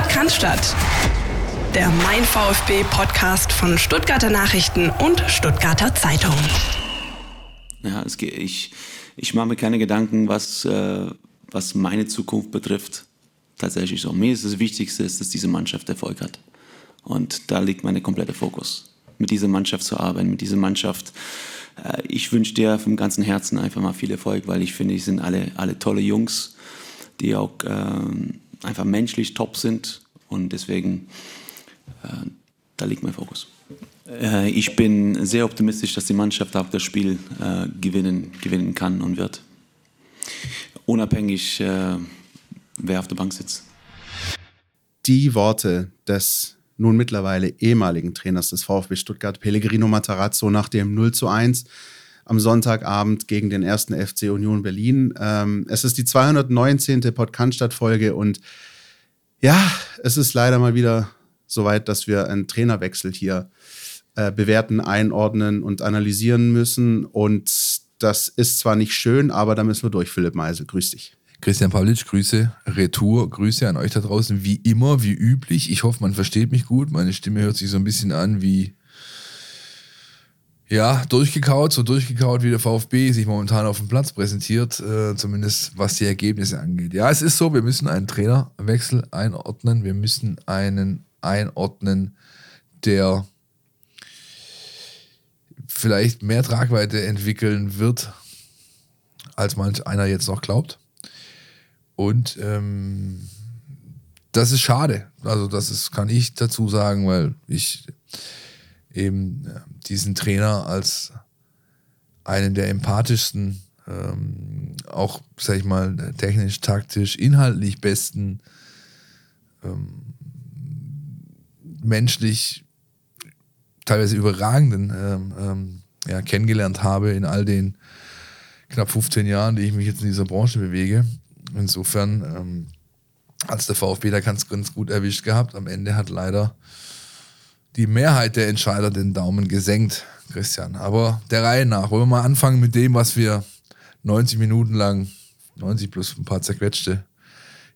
Podcast der Mein VfB Podcast von Stuttgarter Nachrichten und Stuttgarter Zeitung. Ja, es ich, ich mache mir keine Gedanken, was, äh, was meine Zukunft betrifft. Tatsächlich so. Mir ist das Wichtigste, dass diese Mannschaft Erfolg hat. Und da liegt mein kompletter Fokus. Mit dieser Mannschaft zu arbeiten, mit dieser Mannschaft. Äh, ich wünsche dir vom ganzen Herzen einfach mal viel Erfolg, weil ich finde, die sind alle, alle tolle Jungs, die auch äh, einfach menschlich top sind. Und deswegen, äh, da liegt mein Fokus. Äh, ich bin sehr optimistisch, dass die Mannschaft auch das Spiel äh, gewinnen, gewinnen kann und wird. Unabhängig, äh, wer auf der Bank sitzt. Die Worte des nun mittlerweile ehemaligen Trainers des VfB Stuttgart, Pellegrino Matarazzo, nach dem 0 zu 1 am Sonntagabend gegen den ersten FC Union Berlin. Ähm, es ist die 219. Podcast-Folge und ja, es ist leider mal wieder soweit, dass wir einen Trainerwechsel hier äh, bewerten, einordnen und analysieren müssen. Und das ist zwar nicht schön, aber da müssen wir durch, Philipp Meisel. Grüß dich. Christian Pavlic, Grüße, Retour, Grüße an euch da draußen, wie immer, wie üblich. Ich hoffe, man versteht mich gut. Meine Stimme hört sich so ein bisschen an wie, ja, durchgekaut, so durchgekaut wie der VfB sich momentan auf dem Platz präsentiert, äh, zumindest was die Ergebnisse angeht. Ja, es ist so, wir müssen einen Trainerwechsel einordnen. Wir müssen einen einordnen, der vielleicht mehr Tragweite entwickeln wird, als manch einer jetzt noch glaubt. Und ähm, das ist schade. Also, das ist, kann ich dazu sagen, weil ich eben äh, diesen Trainer als einen der empathischsten, ähm, auch, sag ich mal, technisch, taktisch, inhaltlich besten, ähm, menschlich teilweise überragenden ähm, ähm, ja, kennengelernt habe in all den knapp 15 Jahren, die ich mich jetzt in dieser Branche bewege. Insofern ähm, als der VfB da ganz, ganz gut erwischt gehabt. Am Ende hat leider die Mehrheit der Entscheider den Daumen gesenkt, Christian. Aber der Reihe nach. Wollen wir mal anfangen mit dem, was wir 90 Minuten lang, 90 plus ein paar zerquetschte,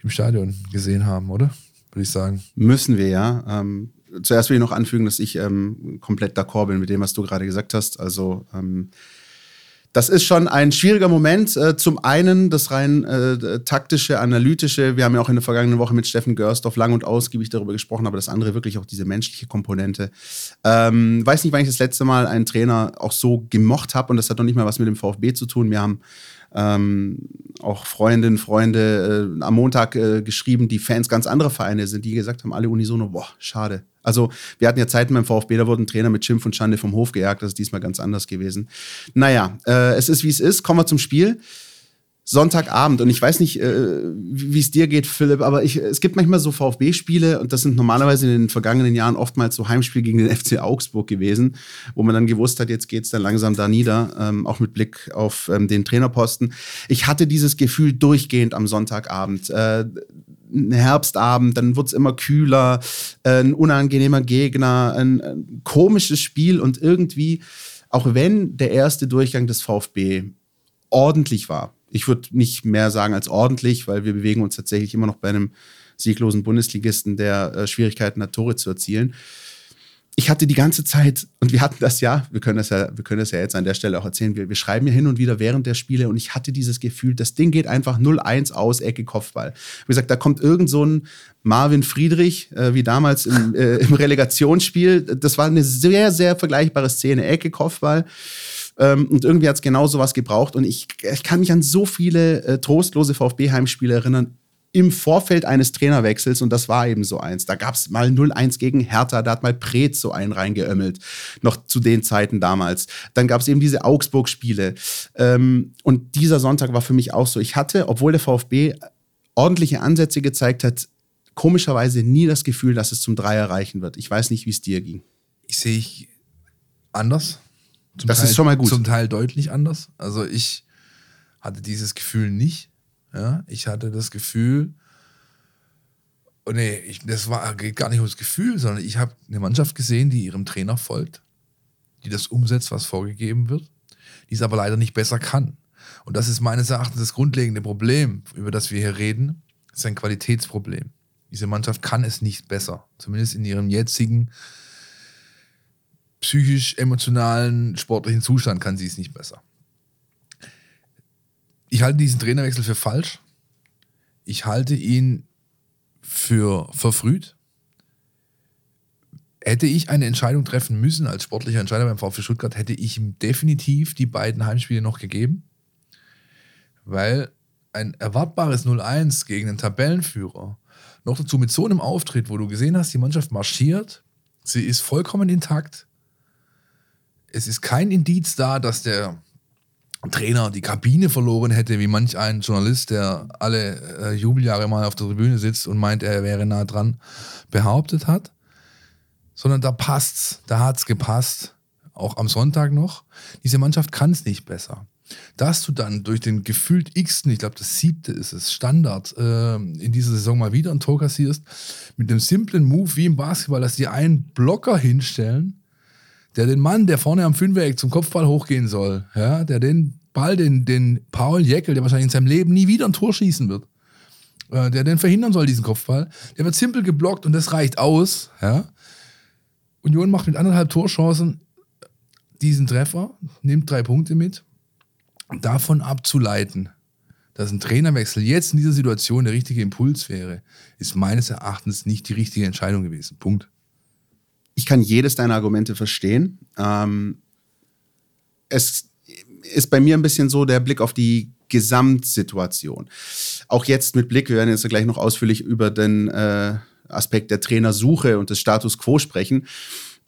im Stadion gesehen haben, oder? Würde ich sagen. Müssen wir ja. Ähm, zuerst will ich noch anfügen, dass ich ähm, komplett d'accord bin mit dem, was du gerade gesagt hast. Also ähm, das ist schon ein schwieriger Moment. Äh, zum einen das rein äh, taktische, analytische. Wir haben ja auch in der vergangenen Woche mit Steffen Görsdorf lang und ausgiebig darüber gesprochen, aber das andere wirklich auch diese menschliche Komponente. Ähm, weiß nicht, wann ich das letzte Mal einen Trainer auch so gemocht habe und das hat noch nicht mal was mit dem VfB zu tun. Wir haben ähm, auch Freundinnen, Freunde äh, am Montag äh, geschrieben, die Fans ganz anderer Vereine sind, die gesagt haben, alle unisono, boah, schade. Also wir hatten ja Zeiten beim VfB, da wurden Trainer mit Schimpf und Schande vom Hof gejagt, das ist diesmal ganz anders gewesen. Naja, äh, es ist wie es ist, kommen wir zum Spiel. Sonntagabend und ich weiß nicht, äh, wie es dir geht, Philipp, aber ich, es gibt manchmal so VfB-Spiele und das sind normalerweise in den vergangenen Jahren oftmals so Heimspiele gegen den FC Augsburg gewesen, wo man dann gewusst hat, jetzt geht's dann langsam da nieder, ähm, auch mit Blick auf ähm, den Trainerposten. Ich hatte dieses Gefühl durchgehend am Sonntagabend. Äh, ein Herbstabend, dann wird's immer kühler, äh, ein unangenehmer Gegner, ein, ein komisches Spiel und irgendwie, auch wenn der erste Durchgang des VfB ordentlich war, ich würde nicht mehr sagen als ordentlich, weil wir bewegen uns tatsächlich immer noch bei einem sieglosen Bundesligisten, der äh, Schwierigkeiten hat, Tore zu erzielen. Ich hatte die ganze Zeit, und wir hatten das ja, wir können das ja, wir können das ja jetzt an der Stelle auch erzählen, wir, wir schreiben ja hin und wieder während der Spiele und ich hatte dieses Gefühl, das Ding geht einfach 0-1 aus, Ecke, Kopfball. Wie gesagt, da kommt irgend so ein Marvin Friedrich, äh, wie damals im, äh, im Relegationsspiel. Das war eine sehr, sehr vergleichbare Szene, Ecke, Kopfball. Ähm, und irgendwie hat es genau sowas gebraucht. Und ich, ich kann mich an so viele äh, trostlose VfB-Heimspiele erinnern im Vorfeld eines Trainerwechsels und das war eben so eins. Da gab es mal 0-1 gegen Hertha, da hat mal Preetz so einen reingeömmelt, noch zu den Zeiten damals. Dann gab es eben diese Augsburg-Spiele. Ähm, und dieser Sonntag war für mich auch so. Ich hatte, obwohl der VfB ordentliche Ansätze gezeigt hat, komischerweise nie das Gefühl, dass es zum Dreier reichen wird. Ich weiß nicht, wie es dir ging. Ich sehe ich anders. Das Teil, ist schon mal gut. Zum Teil deutlich anders. Also ich hatte dieses Gefühl nicht. Ja, ich hatte das Gefühl, oh nee, ich, das war, geht gar nicht ums Gefühl, sondern ich habe eine Mannschaft gesehen, die ihrem Trainer folgt, die das umsetzt, was vorgegeben wird, die es aber leider nicht besser kann. Und das ist meines Erachtens das grundlegende Problem, über das wir hier reden. Das ist ein Qualitätsproblem. Diese Mannschaft kann es nicht besser. Zumindest in ihrem jetzigen psychisch-emotionalen, sportlichen Zustand kann sie es nicht besser. Ich halte diesen Trainerwechsel für falsch. Ich halte ihn für verfrüht. Hätte ich eine Entscheidung treffen müssen als sportlicher Entscheider beim VfB Stuttgart, hätte ich ihm definitiv die beiden Heimspiele noch gegeben. Weil ein erwartbares 0-1 gegen den Tabellenführer, noch dazu mit so einem Auftritt, wo du gesehen hast, die Mannschaft marschiert, sie ist vollkommen intakt. Es ist kein Indiz da, dass der Trainer die Kabine verloren hätte, wie manch ein Journalist, der alle äh, Jubeljahre mal auf der Tribüne sitzt und meint, er wäre nah dran, behauptet hat. Sondern da passt's, da hat's gepasst. Auch am Sonntag noch. Diese Mannschaft kann es nicht besser. Dass du dann durch den gefühlt x ich glaube, das siebte ist es, Standard, äh, in dieser Saison mal wieder ein Tor kassierst, mit einem simplen Move wie im Basketball, dass die einen Blocker hinstellen, der den Mann, der vorne am Fünfeck zum Kopfball hochgehen soll, ja, der den Ball, den, den Paul Jäckel, der wahrscheinlich in seinem Leben nie wieder ein Tor schießen wird, äh, der den verhindern soll, diesen Kopfball, der wird simpel geblockt und das reicht aus. Ja. Union macht mit anderthalb Torchancen diesen Treffer, nimmt drei Punkte mit. Davon abzuleiten, dass ein Trainerwechsel jetzt in dieser Situation der richtige Impuls wäre, ist meines Erachtens nicht die richtige Entscheidung gewesen. Punkt ich kann jedes deiner Argumente verstehen. Ähm, es ist bei mir ein bisschen so der Blick auf die Gesamtsituation. Auch jetzt mit Blick, wir werden jetzt gleich noch ausführlich über den äh, Aspekt der Trainersuche und des Status quo sprechen.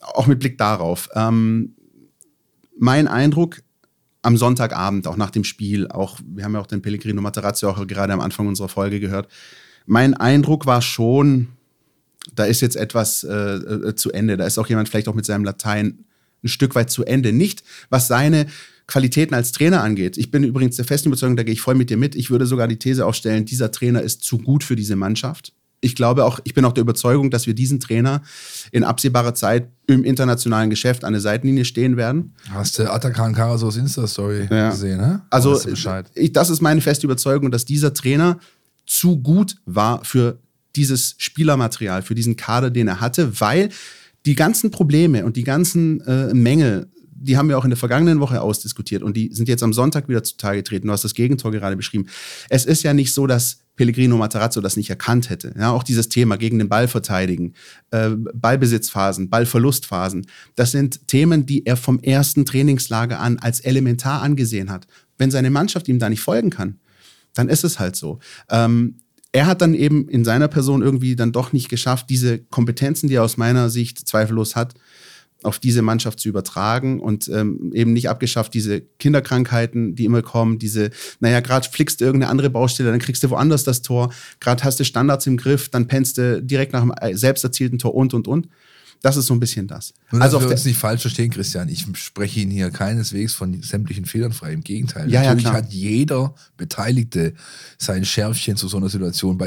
Auch mit Blick darauf. Ähm, mein Eindruck am Sonntagabend, auch nach dem Spiel, auch, wir haben ja auch den Pellegrino Materazzi auch gerade am Anfang unserer Folge gehört. Mein Eindruck war schon, da ist jetzt etwas äh, äh, zu Ende. Da ist auch jemand vielleicht auch mit seinem Latein ein Stück weit zu Ende. Nicht, was seine Qualitäten als Trainer angeht. Ich bin übrigens der festen Überzeugung, da gehe ich voll mit dir mit. Ich würde sogar die These aufstellen, dieser Trainer ist zu gut für diese Mannschaft. Ich glaube auch, ich bin auch der Überzeugung, dass wir diesen Trainer in absehbarer Zeit im internationalen Geschäft an der Seitenlinie stehen werden. Hast du Atakan Karasos Insta-Story ja. gesehen, ne? Also, ich, das ist meine feste Überzeugung, dass dieser Trainer zu gut war für dieses Spielermaterial, für diesen Kader, den er hatte, weil die ganzen Probleme und die ganzen äh, Mängel, die haben wir auch in der vergangenen Woche ausdiskutiert und die sind jetzt am Sonntag wieder zutage getreten. Du hast das Gegentor gerade beschrieben. Es ist ja nicht so, dass Pellegrino Matarazzo das nicht erkannt hätte. Ja, auch dieses Thema gegen den Ball verteidigen, äh, Ballbesitzphasen, Ballverlustphasen, das sind Themen, die er vom ersten Trainingslager an als elementar angesehen hat. Wenn seine Mannschaft ihm da nicht folgen kann, dann ist es halt so. Ähm, er hat dann eben in seiner Person irgendwie dann doch nicht geschafft, diese Kompetenzen, die er aus meiner Sicht zweifellos hat, auf diese Mannschaft zu übertragen und ähm, eben nicht abgeschafft, diese Kinderkrankheiten, die immer kommen, diese, naja, gerade flickst du irgendeine andere Baustelle, dann kriegst du woanders das Tor, gerade hast du Standards im Griff, dann pennst du direkt nach einem selbst erzielten Tor und und und. Das ist so ein bisschen das. Nur, also wir uns nicht falsch verstehen, Christian. Ich spreche Ihnen hier keineswegs von sämtlichen Fehlern frei. Im Gegenteil. Ja, Natürlich ja, hat jeder Beteiligte sein Schärfchen zu so einer Situation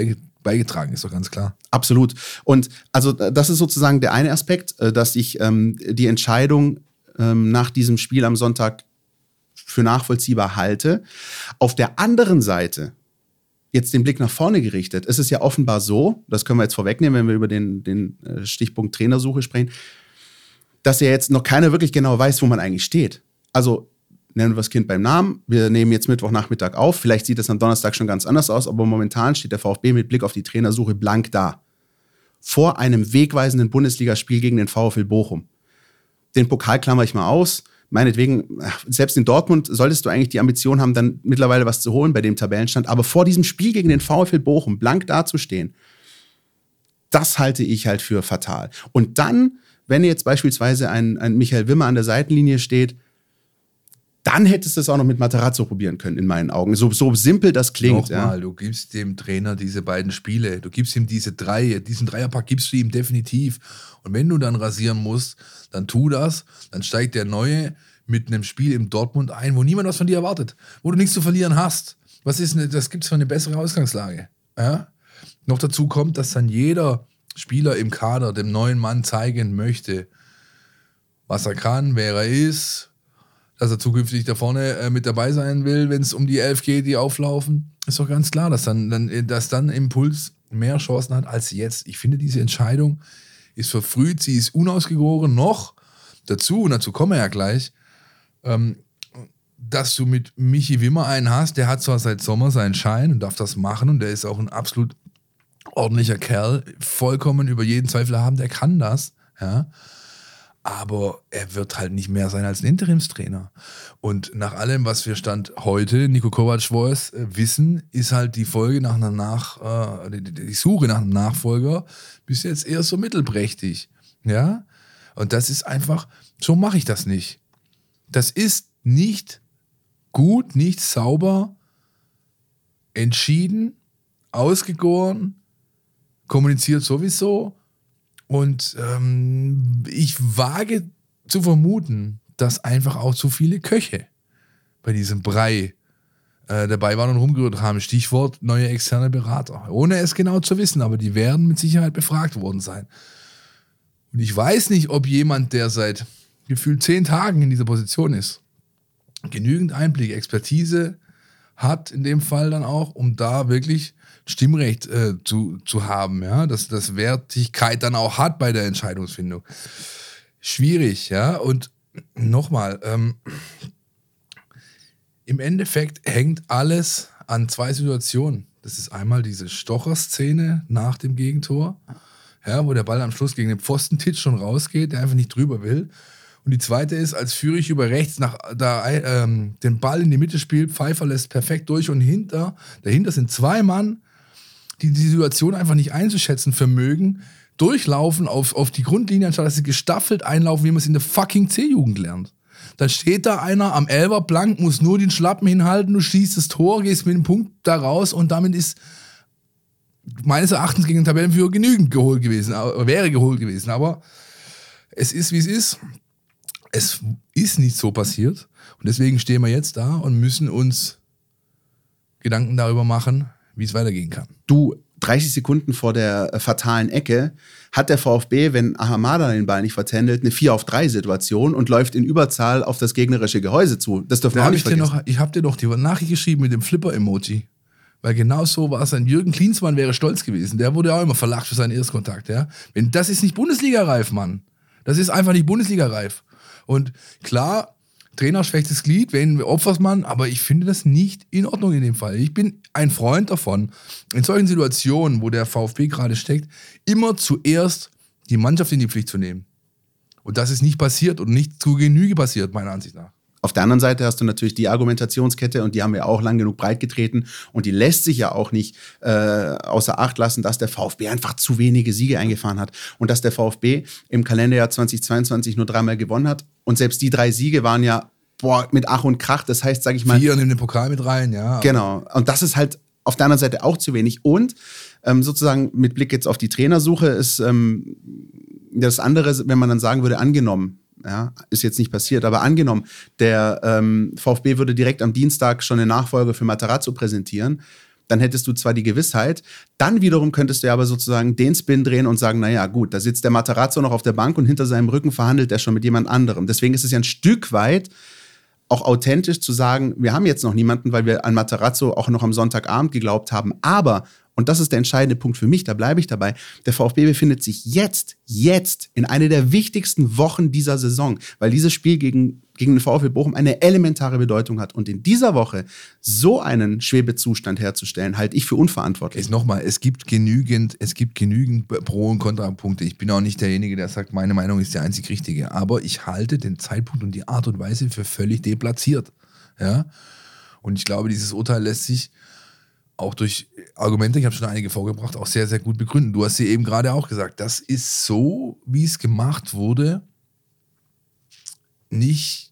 beigetragen, ist doch ganz klar. Absolut. Und also das ist sozusagen der eine Aspekt, äh, dass ich ähm, die Entscheidung ähm, nach diesem Spiel am Sonntag für nachvollziehbar halte. Auf der anderen Seite jetzt den Blick nach vorne gerichtet, ist es ja offenbar so, das können wir jetzt vorwegnehmen, wenn wir über den, den äh, Stichpunkt Trainersuche sprechen, dass ja jetzt noch keiner wirklich genau weiß, wo man eigentlich steht. Also nennen wir das Kind beim Namen. Wir nehmen jetzt Mittwochnachmittag auf. Vielleicht sieht es am Donnerstag schon ganz anders aus, aber momentan steht der VfB mit Blick auf die Trainersuche blank da. Vor einem wegweisenden Bundesligaspiel gegen den VfL Bochum. Den Pokal klammer ich mal aus meinetwegen, selbst in Dortmund solltest du eigentlich die Ambition haben, dann mittlerweile was zu holen bei dem Tabellenstand. Aber vor diesem Spiel gegen den VfL Bochum blank dazustehen, das halte ich halt für fatal. Und dann, wenn jetzt beispielsweise ein, ein Michael Wimmer an der Seitenlinie steht, dann hättest du es auch noch mit Materazzo probieren können, in meinen Augen. So, so simpel das klingt. Nochmal, ja. du gibst dem Trainer diese beiden Spiele, du gibst ihm diese drei, diesen Dreierpack gibst du ihm definitiv. Und wenn du dann rasieren musst, dann tu das, dann steigt der Neue mit einem Spiel im Dortmund ein, wo niemand was von dir erwartet, wo du nichts zu verlieren hast. Was ist, das gibt es für eine bessere Ausgangslage? Ja? Noch dazu kommt, dass dann jeder Spieler im Kader dem neuen Mann zeigen möchte, was er kann, wer er ist, dass er zukünftig da vorne äh, mit dabei sein will, wenn es um die 11 geht, die auflaufen. Ist doch ganz klar, dass dann, dann, dass dann Impuls mehr Chancen hat als jetzt. Ich finde, diese Entscheidung ist verfrüht, sie ist unausgegoren noch. Dazu, und dazu kommen wir ja gleich, ähm, dass du mit Michi Wimmer einen hast, der hat zwar seit Sommer seinen Schein und darf das machen und der ist auch ein absolut ordentlicher Kerl, vollkommen über jeden Zweifel haben, der kann das, ja. Aber er wird halt nicht mehr sein als ein Interimstrainer. Und nach allem, was wir Stand heute, Nico Kovac Voice, äh, wissen, ist halt die Folge nach einer nach, äh, die, die Suche nach einem Nachfolger bis jetzt eher so mittelprächtig. Ja. Und das ist einfach, so mache ich das nicht. Das ist nicht gut, nicht sauber, entschieden, ausgegoren, kommuniziert sowieso. Und ähm, ich wage zu vermuten, dass einfach auch zu viele Köche bei diesem Brei äh, dabei waren und rumgerührt haben. Stichwort neue externe Berater. Ohne es genau zu wissen, aber die werden mit Sicherheit befragt worden sein. Und ich weiß nicht, ob jemand, der seit gefühlt zehn Tagen in dieser Position ist, genügend Einblick, Expertise hat in dem Fall dann auch, um da wirklich Stimmrecht äh, zu, zu haben, ja, dass das Wertigkeit dann auch hat bei der Entscheidungsfindung. Schwierig, ja, und nochmal, ähm, im Endeffekt hängt alles an zwei Situationen. Das ist einmal diese Stocher-Szene nach dem Gegentor, ja, wo der Ball am Schluss gegen den Pfostentisch schon rausgeht, der einfach nicht drüber will. Und die zweite ist, als Fürich über rechts nach, da, ähm, den Ball in die Mitte spielt, Pfeiffer lässt perfekt durch und hinter, dahinter sind zwei Mann, die die Situation einfach nicht einzuschätzen vermögen, durchlaufen auf, auf die Grundlinie, anstatt dass sie gestaffelt einlaufen, wie man es in der fucking C-Jugend lernt. Da steht da einer am Elber blank, muss nur den Schlappen hinhalten, du schießt das Tor, gehst mit dem Punkt da raus und damit ist meines Erachtens gegen den Tabellenführer genügend geholt gewesen, wäre geholt gewesen. Aber es ist, wie es ist es ist nicht so passiert. Und deswegen stehen wir jetzt da und müssen uns Gedanken darüber machen, wie es weitergehen kann. Du, 30 Sekunden vor der äh, fatalen Ecke hat der VfB, wenn Ahamada den Ball nicht vertändelt, eine 4 auf 3 Situation und läuft in Überzahl auf das gegnerische Gehäuse zu. Das dürfen wir auch nicht vergessen. Noch, ich habe dir doch die Nachricht geschrieben mit dem Flipper-Emoji. Weil genau so war es. Ein Jürgen Klinsmann wäre stolz gewesen. Der wurde auch immer verlacht für seinen Erstkontakt. Ja? Wenn, das ist nicht Bundesliga-reif, Mann. Das ist einfach nicht Bundesliga-reif. Und klar, Trainer schwächstes Glied, wen opfert man, aber ich finde das nicht in Ordnung in dem Fall. Ich bin ein Freund davon, in solchen Situationen, wo der VfB gerade steckt, immer zuerst die Mannschaft in die Pflicht zu nehmen. Und das ist nicht passiert und nicht zu Genüge passiert, meiner Ansicht nach. Auf der anderen Seite hast du natürlich die Argumentationskette und die haben wir auch lang genug breit getreten und die lässt sich ja auch nicht äh, außer Acht lassen, dass der VfB einfach zu wenige Siege eingefahren hat und dass der VfB im Kalenderjahr 2022 nur dreimal gewonnen hat und selbst die drei Siege waren ja boah, mit Ach und Krach. Das heißt, sage ich mal. Vier in den Pokal mit rein, ja. Genau. Und das ist halt auf der anderen Seite auch zu wenig. Und ähm, sozusagen mit Blick jetzt auf die Trainersuche ist ähm, das andere, wenn man dann sagen würde, angenommen ja, ist jetzt nicht passiert, aber angenommen, der ähm, VfB würde direkt am Dienstag schon eine Nachfolge für Matarazzo präsentieren, dann hättest du zwar die Gewissheit, dann wiederum könntest du ja aber sozusagen den Spin drehen und sagen, naja, gut, da sitzt der Matarazzo noch auf der Bank und hinter seinem Rücken verhandelt er schon mit jemand anderem. Deswegen ist es ja ein Stück weit auch authentisch zu sagen, wir haben jetzt noch niemanden, weil wir an Matarazzo auch noch am Sonntagabend geglaubt haben, aber und das ist der entscheidende Punkt für mich, da bleibe ich dabei. Der VfB befindet sich jetzt, jetzt in einer der wichtigsten Wochen dieser Saison, weil dieses Spiel gegen, gegen den VfB Bochum eine elementare Bedeutung hat. Und in dieser Woche so einen Schwebezustand herzustellen, halte ich für unverantwortlich. Jetzt nochmal, es gibt genügend, es gibt genügend Pro- und Kontrapunkte. Ich bin auch nicht derjenige, der sagt, meine Meinung ist die einzig richtige. Aber ich halte den Zeitpunkt und die Art und Weise für völlig deplatziert. Ja. Und ich glaube, dieses Urteil lässt sich auch durch Argumente, ich habe schon einige vorgebracht, auch sehr, sehr gut begründen. Du hast sie eben gerade auch gesagt, das ist so, wie es gemacht wurde, nicht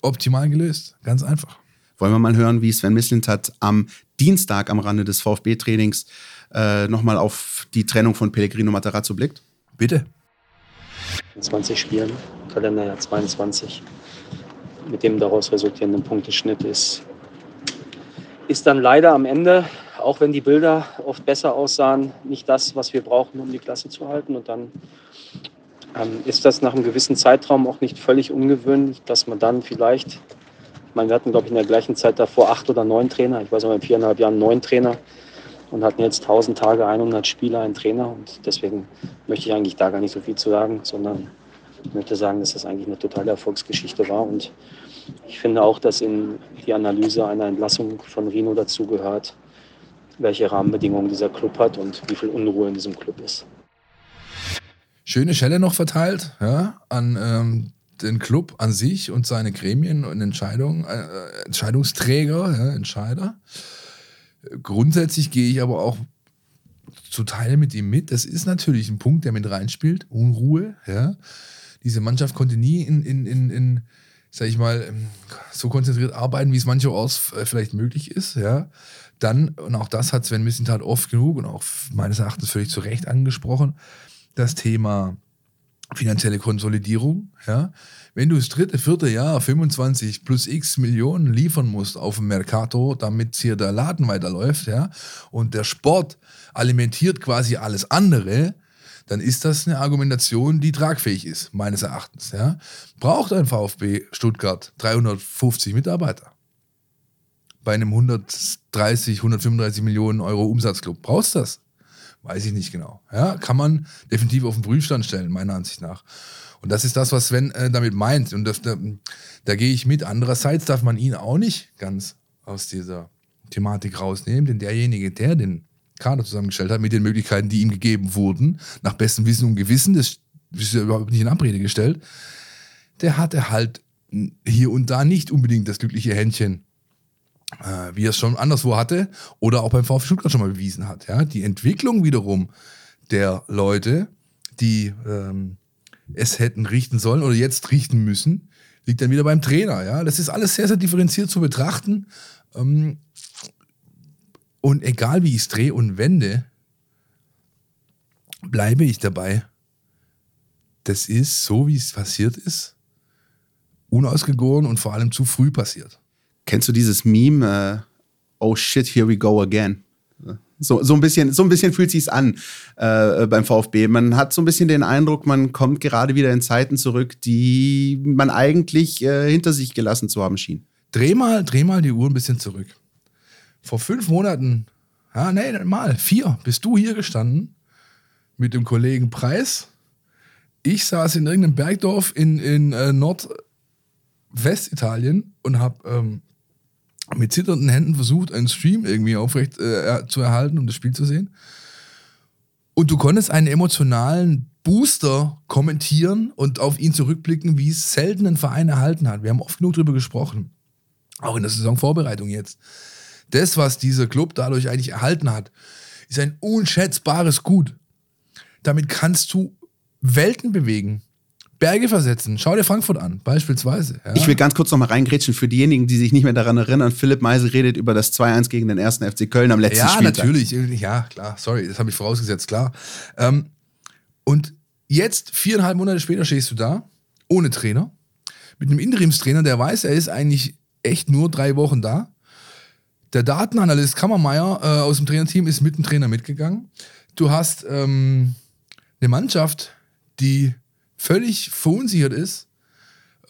optimal gelöst. Ganz einfach. Wollen wir mal hören, wie Sven Mislintat am Dienstag am Rande des VfB-Trainings äh, nochmal auf die Trennung von Pellegrino Matarazzo blickt? Bitte. In 20 Spielen, Kalenderjahr 22, mit dem daraus resultierenden Punkteschnitt ist ist dann leider am Ende, auch wenn die Bilder oft besser aussahen, nicht das, was wir brauchen, um die Klasse zu halten. Und dann ähm, ist das nach einem gewissen Zeitraum auch nicht völlig ungewöhnlich, dass man dann vielleicht, ich meine, wir hatten, glaube ich, in der gleichen Zeit davor acht oder neun Trainer, ich weiß auch in viereinhalb Jahren neun Trainer, und hatten jetzt 1000 Tage, 100 Spieler, einen Trainer. Und deswegen möchte ich eigentlich da gar nicht so viel zu sagen, sondern möchte sagen, dass das eigentlich eine totale Erfolgsgeschichte war. Und ich finde auch, dass in die Analyse einer Entlassung von Rino dazu gehört, welche Rahmenbedingungen dieser Club hat und wie viel Unruhe in diesem Club ist. Schöne Schelle noch verteilt ja, an ähm, den Club an sich und seine Gremien und Entscheidungen, äh, Entscheidungsträger, ja, Entscheider. Grundsätzlich gehe ich aber auch zu Teil mit ihm mit. Das ist natürlich ein Punkt, der mit reinspielt. Unruhe, ja. Diese Mannschaft konnte nie in, in, in, in sag ich mal, so konzentriert arbeiten, wie es mancherorts äh, vielleicht möglich ist, ja. Dann, und auch das hat Sven Missentat oft genug und auch meines Erachtens völlig zu Recht angesprochen, das Thema finanzielle Konsolidierung, ja. Wenn du das dritte, vierte Jahr 25 plus x Millionen liefern musst auf dem Mercato, damit hier der Laden weiterläuft, ja, und der Sport alimentiert quasi alles andere, dann ist das eine Argumentation, die tragfähig ist, meines Erachtens. Ja. Braucht ein VfB Stuttgart 350 Mitarbeiter? Bei einem 130, 135 Millionen Euro Umsatzclub. Brauchst du das? Weiß ich nicht genau. Ja, kann man definitiv auf den Prüfstand stellen, meiner Ansicht nach. Und das ist das, was Sven äh, damit meint. Und das, da, da gehe ich mit. Andererseits darf man ihn auch nicht ganz aus dieser Thematik rausnehmen, denn derjenige, der den Kader zusammengestellt hat, mit den Möglichkeiten, die ihm gegeben wurden, nach bestem Wissen und Gewissen, das ist ja überhaupt nicht in Abrede gestellt, der hatte halt hier und da nicht unbedingt das glückliche Händchen, äh, wie er es schon anderswo hatte oder auch beim VfB Stuttgart schon mal bewiesen hat. Ja? Die Entwicklung wiederum der Leute, die ähm, es hätten richten sollen oder jetzt richten müssen, liegt dann wieder beim Trainer. Ja? Das ist alles sehr, sehr differenziert zu betrachten. Ähm, und egal wie ich es drehe und wende, bleibe ich dabei. Das ist so, wie es passiert ist, unausgegoren und vor allem zu früh passiert. Kennst du dieses Meme? Uh, oh shit, here we go again. So, so, ein bisschen, so ein bisschen fühlt sich's an äh, beim VfB. Man hat so ein bisschen den Eindruck, man kommt gerade wieder in Zeiten zurück, die man eigentlich äh, hinter sich gelassen zu haben schien. Dreh mal, dreh mal die Uhr ein bisschen zurück vor fünf Monaten, ja, nee, mal, vier, bist du hier gestanden mit dem Kollegen Preis. Ich saß in irgendeinem Bergdorf in, in äh, Nordwestitalien und habe ähm, mit zitternden Händen versucht, einen Stream irgendwie aufrecht äh, zu erhalten, um das Spiel zu sehen. Und du konntest einen emotionalen Booster kommentieren und auf ihn zurückblicken, wie es selten ein Verein erhalten hat. Wir haben oft genug darüber gesprochen. Auch in der Saisonvorbereitung jetzt das, was dieser Club dadurch eigentlich erhalten hat, ist ein unschätzbares Gut. Damit kannst du Welten bewegen. Berge versetzen. Schau dir Frankfurt an, beispielsweise. Ja. Ich will ganz kurz noch mal reingrätschen für diejenigen, die sich nicht mehr daran erinnern. Philipp Meisel redet über das 2-1 gegen den ersten FC Köln am letzten ja, Spieltag. Ja, natürlich. Ja, klar. Sorry, das habe ich vorausgesetzt, klar. Ähm, und jetzt, viereinhalb Monate später, stehst du da, ohne Trainer, mit einem Interimstrainer, der weiß, er ist eigentlich echt nur drei Wochen da der Datenanalyst Kammermeier äh, aus dem Trainerteam ist mit dem Trainer mitgegangen. Du hast ähm, eine Mannschaft, die völlig verunsichert ist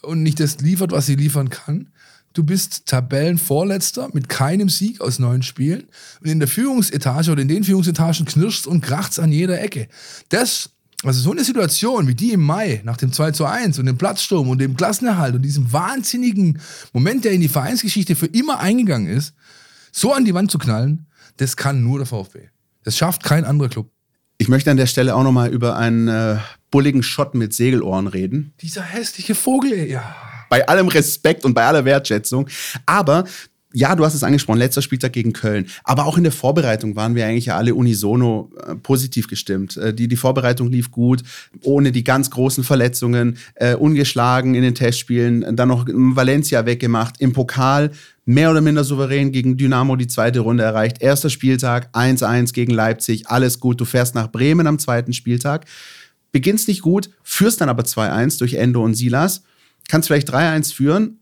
und nicht das liefert, was sie liefern kann. Du bist Tabellenvorletzter mit keinem Sieg aus neun Spielen und in der Führungsetage oder in den Führungsetagen knirscht und kracht an jeder Ecke. Das, also so eine Situation wie die im Mai nach dem 2 zu 1 und dem Platzsturm und dem Klassenerhalt und diesem wahnsinnigen Moment, der in die Vereinsgeschichte für immer eingegangen ist, so an die Wand zu knallen, das kann nur der VfB. Das schafft kein anderer Club. Ich möchte an der Stelle auch nochmal über einen äh, bulligen Schott mit Segelohren reden. Dieser hässliche Vogel, ja. Bei allem Respekt und bei aller Wertschätzung. Aber ja, du hast es angesprochen, letzter Spieltag gegen Köln. Aber auch in der Vorbereitung waren wir eigentlich ja alle unisono äh, positiv gestimmt. Äh, die, die Vorbereitung lief gut, ohne die ganz großen Verletzungen, äh, ungeschlagen in den Testspielen, dann noch Valencia weggemacht, im Pokal mehr oder minder souverän gegen Dynamo die zweite Runde erreicht. Erster Spieltag, 1-1 gegen Leipzig, alles gut. Du fährst nach Bremen am zweiten Spieltag, beginnst nicht gut, führst dann aber 2-1 durch Endo und Silas, kannst vielleicht 3-1 führen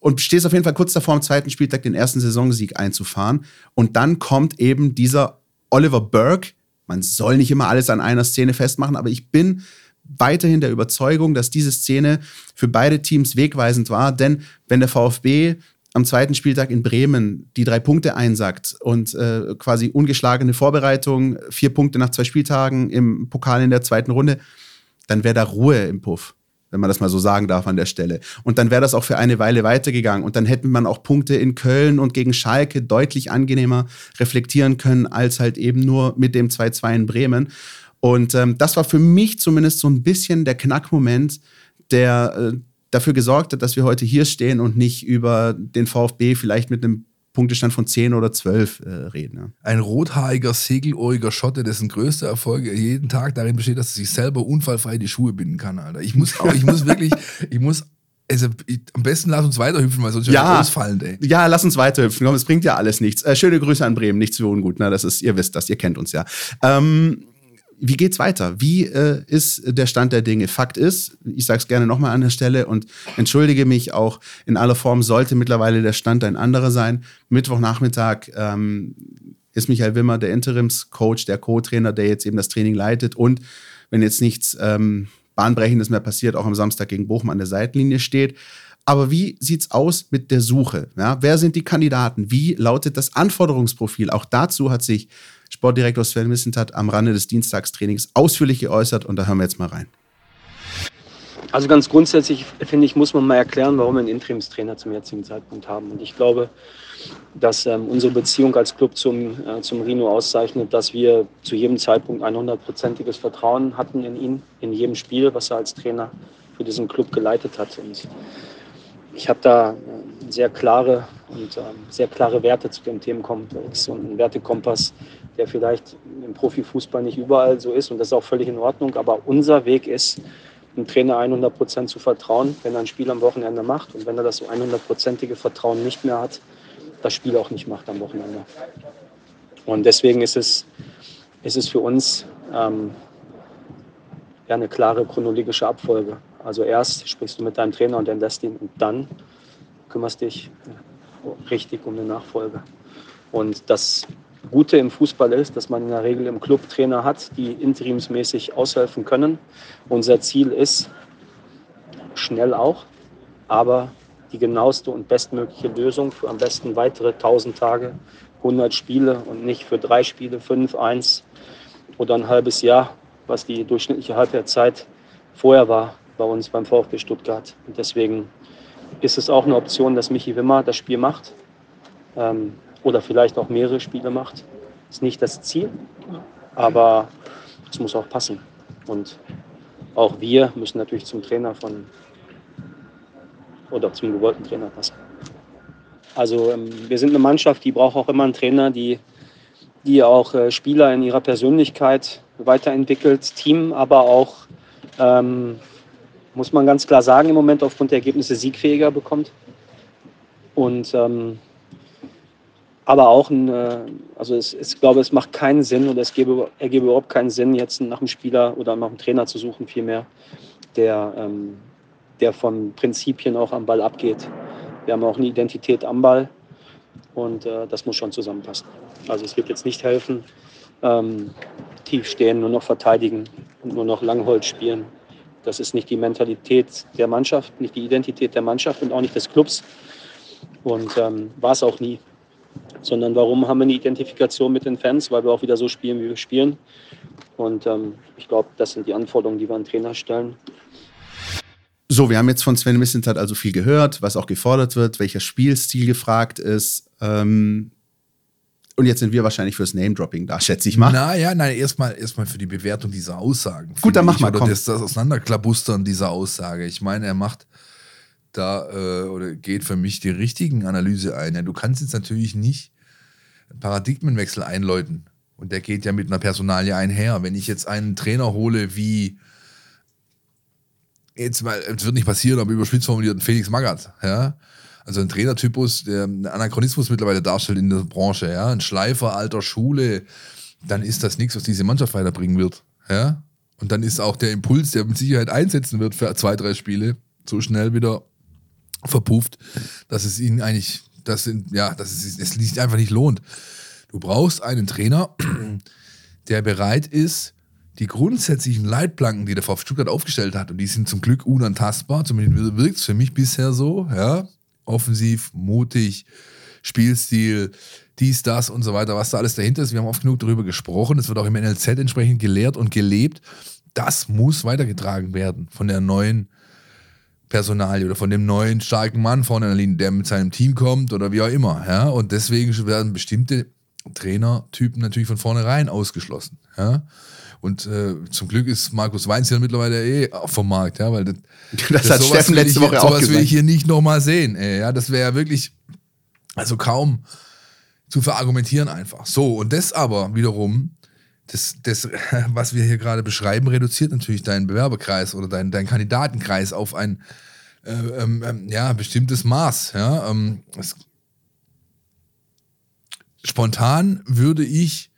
und stehst auf jeden Fall kurz davor, am zweiten Spieltag den ersten Saisonsieg einzufahren. Und dann kommt eben dieser Oliver Burke. Man soll nicht immer alles an einer Szene festmachen, aber ich bin weiterhin der Überzeugung, dass diese Szene für beide Teams wegweisend war. Denn wenn der VfB am zweiten Spieltag in Bremen die drei Punkte einsackt und äh, quasi ungeschlagene Vorbereitung, vier Punkte nach zwei Spieltagen im Pokal in der zweiten Runde, dann wäre da Ruhe im Puff, wenn man das mal so sagen darf an der Stelle. Und dann wäre das auch für eine Weile weitergegangen. Und dann hätten man auch Punkte in Köln und gegen Schalke deutlich angenehmer reflektieren können, als halt eben nur mit dem 2-2 in Bremen. Und ähm, das war für mich zumindest so ein bisschen der Knackmoment, der äh, dafür gesorgt hat, dass wir heute hier stehen und nicht über den VfB vielleicht mit einem Punktestand von 10 oder 12 äh, reden. Ja. Ein rothaariger, segelohriger Schotte, dessen größter Erfolg jeden Tag darin besteht, dass er sich selber unfallfrei die Schuhe binden kann, Alter. Ich muss auch, ich muss wirklich, ich muss also, ich, am besten lass uns weiterhüpfen, weil sonst ja, ausfallend, ey. Ja, lass uns weiterhüpfen. Komm, es bringt ja alles nichts. Äh, schöne Grüße an Bremen, nichts für ungut. Ne? Das ist, ihr wisst das, ihr kennt uns ja. Ähm, wie geht's weiter? Wie äh, ist der Stand der Dinge? Fakt ist, ich sage es gerne nochmal an der Stelle und entschuldige mich auch in aller Form, sollte mittlerweile der Stand ein anderer sein. Mittwochnachmittag ähm, ist Michael Wimmer der Interimscoach, der Co-Trainer, der jetzt eben das Training leitet und wenn jetzt nichts ähm, Bahnbrechendes mehr passiert, auch am Samstag gegen Bochum an der Seitenlinie steht. Aber wie sieht's aus mit der Suche? Ja, wer sind die Kandidaten? Wie lautet das Anforderungsprofil? Auch dazu hat sich Sportdirektor Sven Missentat am Rande des Dienstagstrainings ausführlich geäußert und da hören wir jetzt mal rein. Also ganz grundsätzlich finde ich, muss man mal erklären, warum wir einen Interimstrainer zum jetzigen Zeitpunkt haben. Und ich glaube, dass ähm, unsere Beziehung als Club zum, äh, zum Rino auszeichnet, dass wir zu jedem Zeitpunkt ein hundertprozentiges Vertrauen hatten in ihn, in jedem Spiel, was er als Trainer für diesen Club geleitet hat. Und ich habe da äh, sehr klare und äh, sehr klare Werte zu dem Themenkomplex und einen Wertekompass, der vielleicht im Profifußball nicht überall so ist und das ist auch völlig in Ordnung. Aber unser Weg ist, dem Trainer 100 Prozent zu vertrauen, wenn er ein Spiel am Wochenende macht und wenn er das 100-prozentige Vertrauen nicht mehr hat, das Spiel auch nicht macht am Wochenende. Und deswegen ist es, ist es für uns ähm, ja, eine klare chronologische Abfolge. Also erst sprichst du mit deinem Trainer und entlässt ihn und dann kümmerst dich richtig um eine Nachfolge. Und das Gute im Fußball ist, dass man in der Regel im Club Trainer hat, die interimsmäßig aushelfen können. Unser Ziel ist, schnell auch, aber die genaueste und bestmögliche Lösung für am besten weitere 1000 Tage, 100 Spiele und nicht für drei Spiele, fünf, eins oder ein halbes Jahr, was die durchschnittliche Halbwertszeit vorher war bei uns beim VfB Stuttgart. Und deswegen ist es auch eine Option, dass Michi Wimmer das Spiel macht. Ähm, oder vielleicht auch mehrere Spiele macht. Ist nicht das Ziel, aber es muss auch passen. Und auch wir müssen natürlich zum Trainer von oder zum gewollten Trainer passen. Also ähm, wir sind eine Mannschaft, die braucht auch immer einen Trainer, die, die auch äh, Spieler in ihrer Persönlichkeit weiterentwickelt, Team, aber auch, ähm, muss man ganz klar sagen, im Moment aufgrund der Ergebnisse siegfähiger bekommt. Und ähm, aber auch ein, äh, also es, ich glaube, es macht keinen Sinn oder es gäbe, ergebe überhaupt keinen Sinn, jetzt nach einem Spieler oder nach einem Trainer zu suchen, vielmehr, der, ähm, der von Prinzipien auch am Ball abgeht. Wir haben auch eine Identität am Ball und äh, das muss schon zusammenpassen. Also es wird jetzt nicht helfen, ähm, tief stehen, nur noch verteidigen und nur noch Langholz spielen. Das ist nicht die Mentalität der Mannschaft, nicht die Identität der Mannschaft und auch nicht des Clubs. Und ähm, war es auch nie sondern warum haben wir eine Identifikation mit den Fans, weil wir auch wieder so spielen, wie wir spielen. Und ähm, ich glaube, das sind die Anforderungen, die wir an Trainer stellen. So, wir haben jetzt von Sven Missentat also viel gehört, was auch gefordert wird, welcher Spielstil gefragt ist. Ähm, und jetzt sind wir wahrscheinlich fürs Name-Dropping da, schätze ich mal. Naja, nein, erstmal erstmal für die Bewertung dieser Aussagen. Gut, dann mach mal. Oder komm. Das, das Auseinanderklabustern dieser Aussage. Ich meine, er macht da äh, oder geht für mich die richtigen Analyse ein. Ja, du kannst jetzt natürlich nicht einen Paradigmenwechsel einläuten. Und der geht ja mit einer Personalie einher. Wenn ich jetzt einen Trainer hole wie, jetzt mal, es wird nicht passieren, aber überspitzt formuliert, Felix Magath, ja. Also ein Trainertypus, der einen Anachronismus mittlerweile darstellt in der Branche, ja. Ein Schleifer alter Schule, dann ist das nichts, was diese Mannschaft weiterbringen wird, ja. Und dann ist auch der Impuls, der mit Sicherheit einsetzen wird für zwei, drei Spiele, so schnell wieder verpufft, dass es ihnen eigentlich, das ja, dass es, es sich einfach nicht lohnt. Du brauchst einen Trainer, der bereit ist, die grundsätzlichen Leitplanken, die der VfB Stuttgart aufgestellt hat, und die sind zum Glück unantastbar, zumindest wirkt es für mich bisher so, ja, offensiv, mutig, Spielstil, dies, das und so weiter, was da alles dahinter ist. Wir haben oft genug darüber gesprochen. Es wird auch im NLZ entsprechend gelehrt und gelebt. Das muss weitergetragen werden von der neuen Personalie oder von dem neuen starken Mann vorne in der Linie, der mit seinem Team kommt oder wie auch immer. Ja? Und deswegen werden bestimmte Trainertypen natürlich von vornherein ausgeschlossen. Ja? Und äh, zum Glück ist Markus Weinz ja mittlerweile eh vom Markt, ja, weil das, das, das hat Steffen letzte Woche hier, auch sowas gesagt. will ich hier nicht nochmal sehen. Ey, ja, das wäre ja wirklich, also kaum zu verargumentieren einfach. So, und das aber wiederum, das, das, was wir hier gerade beschreiben, reduziert natürlich deinen Bewerberkreis oder deinen, deinen Kandidatenkreis auf ein äh, ähm, ähm, ja, bestimmtes Maß. Ja, ähm, es, spontan würde ich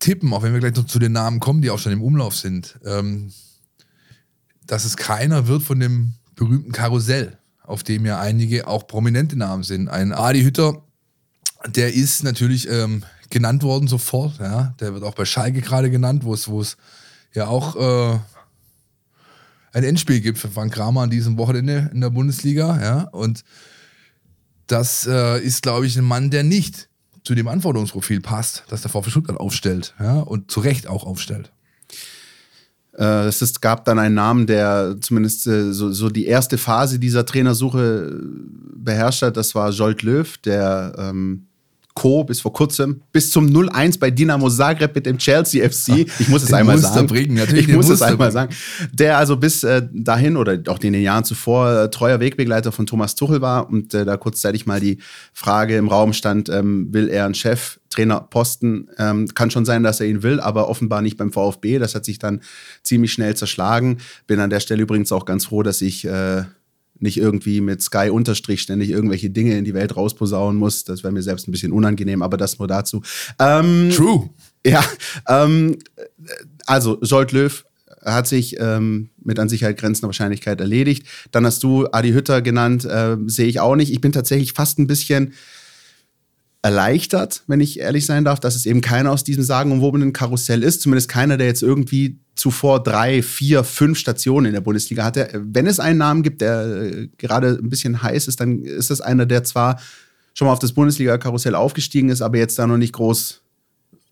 tippen, auch wenn wir gleich noch zu den Namen kommen, die auch schon im Umlauf sind, ähm, dass es keiner wird von dem berühmten Karussell, auf dem ja einige auch prominente Namen sind. Ein Adi Hütter, der ist natürlich ähm, genannt worden sofort, ja. Der wird auch bei Schalke gerade genannt, wo es, ja auch äh, ein Endspiel gibt für Frank Kramer an diesem Wochenende in der Bundesliga, ja. Und das äh, ist, glaube ich, ein Mann, der nicht zu dem Anforderungsprofil passt, das der VfB Stuttgart aufstellt, ja, und zu Recht auch aufstellt. Äh, es ist, gab dann einen Namen, der zumindest äh, so, so die erste Phase dieser Trainersuche beherrscht hat. Das war Jolt Löw, der ähm, Co. bis vor kurzem, bis zum 0-1 bei Dinamo Zagreb mit dem Chelsea FC. Ich muss es Den einmal sagen. bringen, natürlich, ich muss es einmal bringen. sagen. Der also bis äh, dahin oder auch in den Jahren zuvor äh, treuer Wegbegleiter von Thomas Tuchel war und äh, da kurzzeitig mal die Frage im Raum stand, ähm, will er einen Chef Trainerposten. Ähm, kann schon sein, dass er ihn will, aber offenbar nicht beim VfB. Das hat sich dann ziemlich schnell zerschlagen. Bin an der Stelle übrigens auch ganz froh, dass ich äh, nicht irgendwie mit Sky Unterstrich ständig irgendwelche Dinge in die Welt rausposaunen muss. Das wäre mir selbst ein bisschen unangenehm, aber das nur dazu. Ähm, True. ja, ähm, also Jolt Löw hat sich ähm, mit an Sicherheit grenzender Wahrscheinlichkeit erledigt. Dann hast du Adi Hütter genannt, äh, sehe ich auch nicht. Ich bin tatsächlich fast ein bisschen erleichtert, wenn ich ehrlich sein darf, dass es eben keiner aus diesem sagenumwobenen Karussell ist. Zumindest keiner, der jetzt irgendwie zuvor drei, vier, fünf Stationen in der Bundesliga hatte. Wenn es einen Namen gibt, der äh, gerade ein bisschen heiß ist, dann ist das einer, der zwar schon mal auf das Bundesliga-Karussell aufgestiegen ist, aber jetzt da noch nicht groß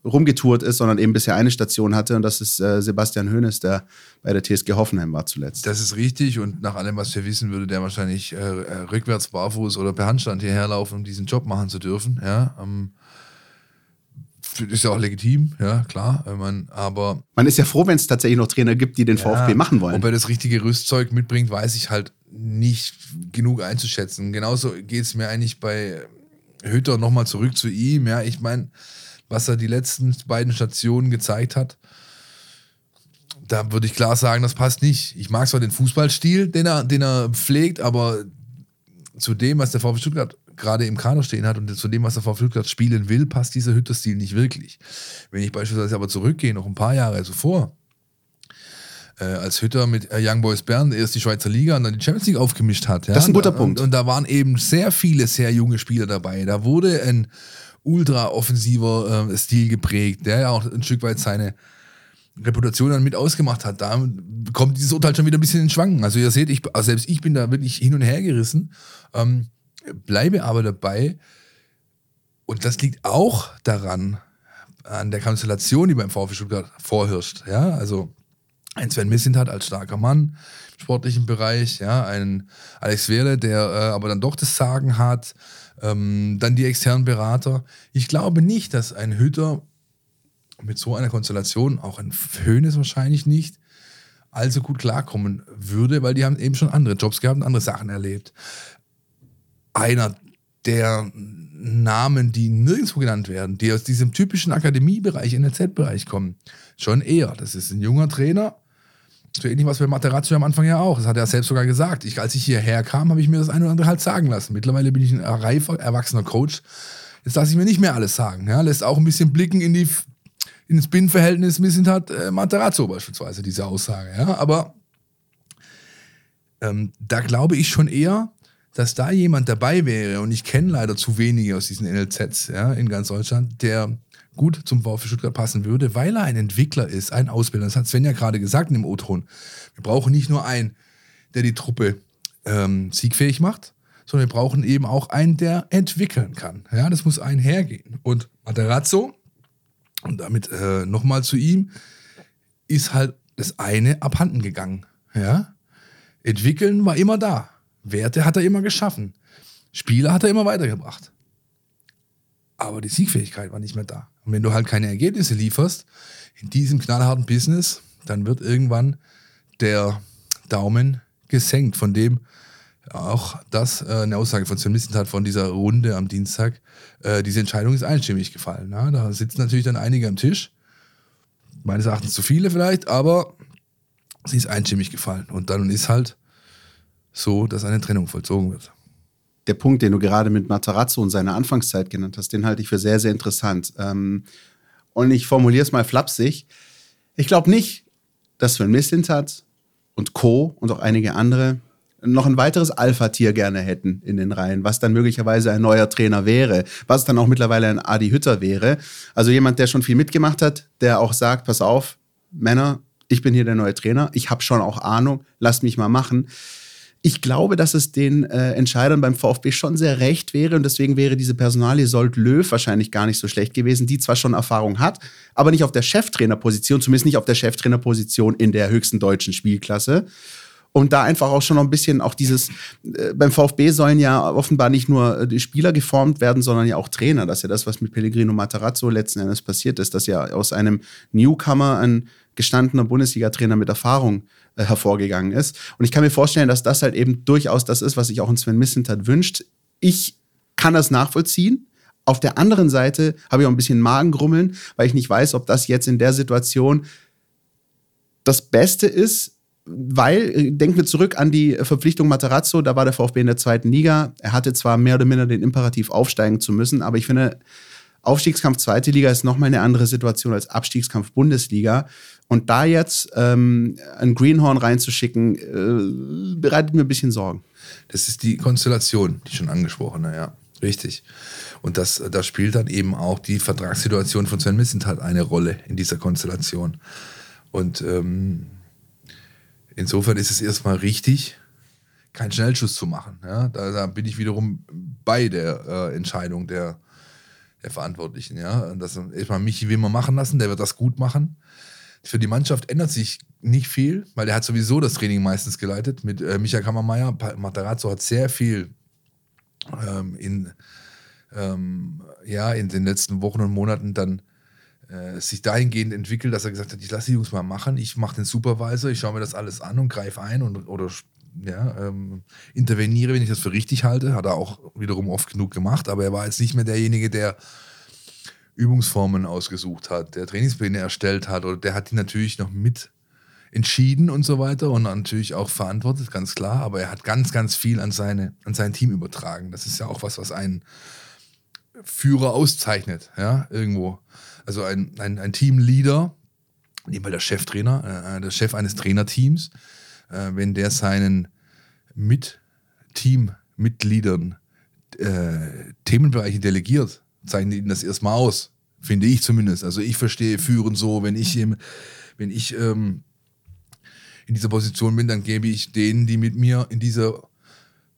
rumgetourt ist, sondern eben bisher eine Station hatte. Und das ist äh, Sebastian Hoeneß, der bei der TSG Hoffenheim war zuletzt. Das ist richtig und nach allem, was wir wissen, würde der wahrscheinlich äh, rückwärts barfuß oder per Handstand hierher laufen, um diesen Job machen zu dürfen. Ja, ähm, ist ja auch legitim, ja, klar. Man, aber Man ist ja froh, wenn es tatsächlich noch Trainer gibt, die den VfB Ja, machen wollen. Ob er das richtige Rüstzeug mitbringt, weiß ich halt nicht genug einzuschätzen. Genauso geht es mir eigentlich bei Hütter nochmal zurück zu ihm. Ja, ich meine, was er die letzten beiden Stationen gezeigt hat, da würde ich klar sagen, das passt nicht. Ich mag zwar den Fußballstil, den er, den er pflegt, aber zu dem, was der VfB Stuttgart gerade im Kader stehen hat und zu dem, was der VfB Stuttgart spielen will, passt dieser Hütter-Stil nicht wirklich. Wenn ich beispielsweise aber zurückgehe, noch ein paar Jahre zuvor, äh, als Hütter mit äh, Young Boys Bern erst die Schweizer Liga und dann die Champions League aufgemischt hat. Ja? Das ist ein guter und, Punkt. Und, und da waren eben sehr viele sehr junge Spieler dabei. Da wurde ein ultra-offensiver äh, Stil geprägt, der ja auch ein Stück weit seine Reputation dann mit ausgemacht hat. Da kommt dieses Urteil schon wieder ein bisschen in Schwanken. Also ihr seht, ich, also selbst ich bin da wirklich hin und her gerissen, ähm, bleibe aber dabei. Und das liegt auch daran, an der Konstellation, die beim VfB Stuttgart vorherrscht. Ja, also ein Sven Missintat als starker Mann im sportlichen Bereich, ja, ein Alex Wehle, der äh, aber dann doch das Sagen hat, ähm, dann die externen Berater. Ich glaube nicht, dass ein Hütter mit so einer Konstellation, auch ein Höhnes wahrscheinlich nicht, allzu gut klarkommen würde, weil die haben eben schon andere Jobs gehabt und andere Sachen erlebt. Einer der Namen, die nirgendwo genannt werden, die aus diesem typischen Akademiebereich, NLZ-Bereich kommen, schon eher. Das ist ein junger Trainer, so ähnlich was bei Materazzo am Anfang ja auch. Das hat er selbst sogar gesagt. Ich, als ich hierher kam, habe ich mir das eine oder andere halt sagen lassen. Mittlerweile bin ich ein reifer, erwachsener Coach. Jetzt lasse ich mir nicht mehr alles sagen. Ja? Lässt auch ein bisschen blicken in die ins Binnenverhältnis bisschen hat äh, Materazzo beispielsweise diese Aussage. Ja? Aber ähm, da glaube ich schon eher, dass da jemand dabei wäre, und ich kenne leider zu wenige aus diesen NLZs ja, in ganz Deutschland, der gut zum VfB Stuttgart passen würde, weil er ein Entwickler ist, ein Ausbilder. Das hat Sven ja gerade gesagt in dem O-Ton. Wir brauchen nicht nur einen, der die Truppe ähm, siegfähig macht, sondern wir brauchen eben auch einen, der entwickeln kann. Ja, das muss einhergehen. Und Materazzo, und damit äh, nochmal zu ihm, ist halt das eine abhanden gegangen. Ja? Entwickeln war immer da. Werte hat er immer geschaffen. Spieler hat er immer weitergebracht. Aber die Siegfähigkeit war nicht mehr da. Und wenn du halt keine Ergebnisse lieferst in diesem knallharten Business, dann wird irgendwann der Daumen gesenkt, von dem auch das äh, eine Aussage von Sven hat von dieser Runde am Dienstag. Äh, diese Entscheidung ist einstimmig gefallen. Ja? Da sitzen natürlich dann einige am Tisch. Meines Erachtens zu viele vielleicht, aber sie ist einstimmig gefallen. Und dann ist halt so, dass eine Trennung vollzogen wird. Der Punkt, den du gerade mit Matarazzo und seiner Anfangszeit genannt hast, den halte ich für sehr, sehr interessant. Ähm, und ich formuliere es mal flapsig. Ich glaube nicht, dass Sven Mislintat und Co. und auch einige andere noch ein weiteres Alpha-Tier gerne hätten in den Reihen, was dann möglicherweise ein neuer Trainer wäre, was dann auch mittlerweile ein Adi Hütter wäre. Also jemand, der schon viel mitgemacht hat, der auch sagt, pass auf, Männer, ich bin hier der neue Trainer, ich habe schon auch Ahnung, lasst mich mal machen. Ich glaube, dass es den äh, Entscheidern beim VfB schon sehr recht wäre und deswegen wäre diese Personalie Sold Löw wahrscheinlich gar nicht so schlecht gewesen, die zwar schon Erfahrung hat, aber nicht auf der Cheftrainerposition, zumindest nicht auf der Cheftrainerposition in der höchsten deutschen Spielklasse und da einfach auch schon noch ein bisschen auch dieses, äh, beim VfB sollen ja offenbar nicht nur äh, die Spieler geformt werden, sondern ja auch Trainer. Das ist ja das, was mit Pellegrino Matarazzo letzten Endes passiert ist, dass ja aus einem Newcomer ein gestandener Bundesliga-Trainer mit Erfahrung äh, hervorgegangen ist. Und ich kann mir vorstellen, dass das halt eben durchaus das ist, was sich auch ein Sven Missentat wünscht. Ich kann das nachvollziehen. Auf der anderen Seite habe ich auch ein bisschen Magengrummeln, weil ich nicht weiß, ob das jetzt in der Situation das Beste ist, weil, äh, denken wir zurück an die Verpflichtung Materazzo, da war der VfB in der zweiten Liga. Er hatte zwar mehr oder minder den Imperativ aufsteigen zu müssen, aber ich finde, Aufstiegskampf zweite Liga ist nochmal eine andere Situation als Abstiegskampf Bundesliga. Und da jetzt ähm, ein Greenhorn reinzuschicken, äh, bereitet mir ein bisschen Sorgen. Das ist die Konstellation, die schon angesprochene, ja. Richtig. Und das, da spielt dann eben auch die Vertragssituation von Sven Missentat eine Rolle in dieser Konstellation. Und ähm, Insofern ist es erstmal richtig, keinen Schnellschuss zu machen. Ja? Da, da, bin ich wiederum bei der äh, Entscheidung der, der Verantwortlichen. Ja? Das erstmal Michi will man machen lassen, der wird das gut machen. Für die Mannschaft ändert sich nicht viel, weil der hat sowieso das Training meistens geleitet mit äh, Michael Kammermeier. Matarazzo hat sehr viel ähm, in, ähm, ja, in den letzten Wochen und Monaten dann äh, sich dahingehend entwickelt, dass er gesagt hat, ich lasse die Jungs mal machen, ich mache den Supervisor, ich schaue mir das alles an und greife ein und oder ja, ähm, interveniere, wenn ich das für richtig halte. Hat er auch wiederum oft genug gemacht, aber er war jetzt nicht mehr derjenige, der Übungsformen ausgesucht hat, der Trainingspläne erstellt hat oder der hat die natürlich noch mit entschieden und so weiter und natürlich auch verantwortet, ganz klar, aber er hat ganz, ganz viel an, seine, an sein Team übertragen. Das ist ja auch was, was einen Führer auszeichnet, ja, irgendwo also ein, ein, ein Teamleader, nehmen wir der Cheftrainer, äh, der Chef eines Trainerteams, äh, wenn der seinen mit Teammitgliedern äh, Themenbereiche delegiert, zeichnet ihnen das erstmal aus, finde ich zumindest. Also ich verstehe Führen so, wenn ich, im, wenn ich ähm, in dieser Position bin, dann gebe ich denen, die mit mir in dieser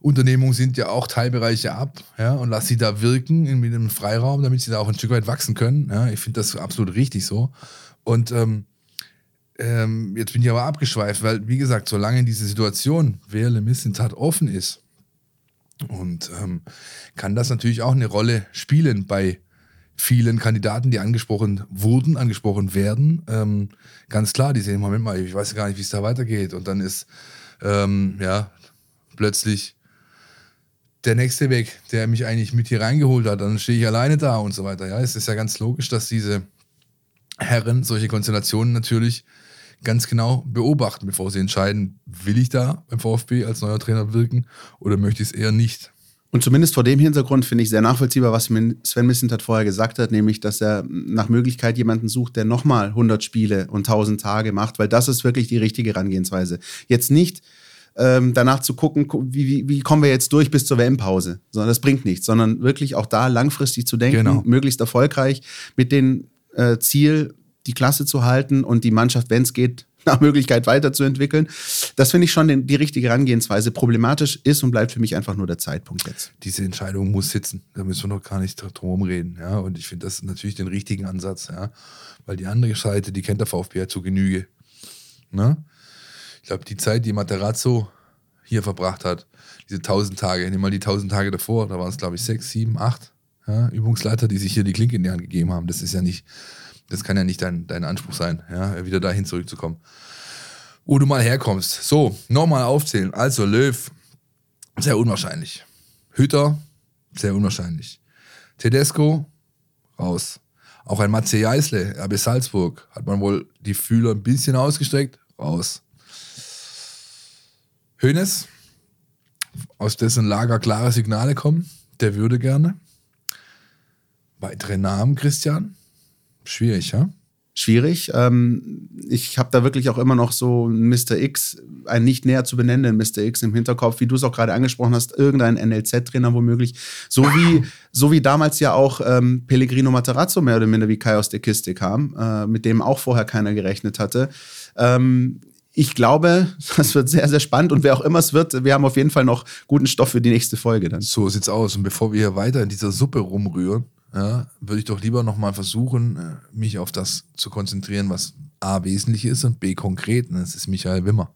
Unternehmungen sind ja auch Teilbereiche ab ja, und lass sie da wirken in, einem Freiraum, damit sie da auch ein Stück weit wachsen können. Ja. Ich finde das absolut richtig so. Und ähm, ähm, jetzt bin ich aber abgeschweift, weil, wie gesagt, solange diese Situation Wehrle Missentat offen ist, und ähm, kann das natürlich auch eine Rolle spielen bei vielen Kandidaten, die angesprochen wurden, angesprochen werden. Ähm, ganz klar, die sehen, Moment mal, ich weiß gar nicht, wie es da weitergeht. Und dann ist ähm, ja plötzlich der nächste weg, der mich eigentlich mit hier reingeholt hat, dann stehe ich alleine da und so weiter. Ja, es ist ja ganz logisch, dass diese Herren solche Konstellationen natürlich ganz genau beobachten, bevor sie entscheiden, will ich da beim VfB als neuer Trainer wirken oder möchte ich es eher nicht. Und zumindest vor dem Hintergrund finde ich sehr nachvollziehbar, was Sven Missentat vorher gesagt hat, nämlich, dass er nach Möglichkeit jemanden sucht, der nochmal 100 Spiele und 1000 Tage macht, weil das ist wirklich die richtige Herangehensweise. Jetzt nicht ähm, danach zu gucken, wie, wie, wie, kommen wir jetzt durch bis zur WM-Pause. Sondern das bringt nichts, sondern wirklich auch da langfristig zu denken, genau. möglichst erfolgreich mit dem äh, Ziel, die Klasse zu halten und die Mannschaft, wenn es geht, nach Möglichkeit weiterzuentwickeln. Das finde ich schon die richtige Herangehensweise. Problematisch ist und bleibt für mich einfach nur der Zeitpunkt jetzt. Diese Entscheidung muss sitzen. Da müssen wir noch gar nicht drum reden. Ja? Und ich finde das natürlich den richtigen Ansatz. Ja? Weil die andere Seite, die kennt der VfB ja zu Genüge. Ne? Ich glaube, die Zeit, die Materazzo hier verbracht hat, diese 1000 Tage, nimm mal die 1000 Tage davor, da waren es, glaube ich, sechs, sieben, acht ja, Übungsleiter, die sich hier die Klinke in die Hand gegeben haben. Das ist ja nicht, das kann ja nicht dein, dein Anspruch sein, ja, wieder dahin zurückzukommen. Wo du mal herkommst. So, nochmal aufzählen. Also, Löw, sehr unwahrscheinlich. Hütter, sehr unwahrscheinlich. Tedesco, raus. Auch ein Matze Jeißle, RB Salzburg, hat man wohl die Fühler ein bisschen ausgestreckt, raus. Hönes, aus dessen Lager klare Signale kommen, der würde gerne. Weitere Namen, Christian? Schwierig, ja? Schwierig. Ähm, ich habe da wirklich auch immer noch so Mr. X, einen nicht näher zu benennenden Mr. X im Hinterkopf, wie du es auch gerade angesprochen hast, irgendein NLZ-Trainer womöglich. So wie, so wie damals ja auch ähm, Pellegrino Matarazzo mehr oder minder wie Kai aus der Kiste kam, äh, mit dem auch vorher keiner gerechnet hatte. Ähm, ich glaube, das wird sehr, sehr spannend und wer auch immer es wird, wir haben auf jeden Fall noch guten Stoff für die nächste Folge dann. So sieht's aus. Und bevor wir hier weiter in dieser Suppe rumrühren, ja, würde ich doch lieber nochmal versuchen, äh, mich auf das zu konzentrieren, was A wesentlich ist und B konkret. Und das ist Michael Wimmer.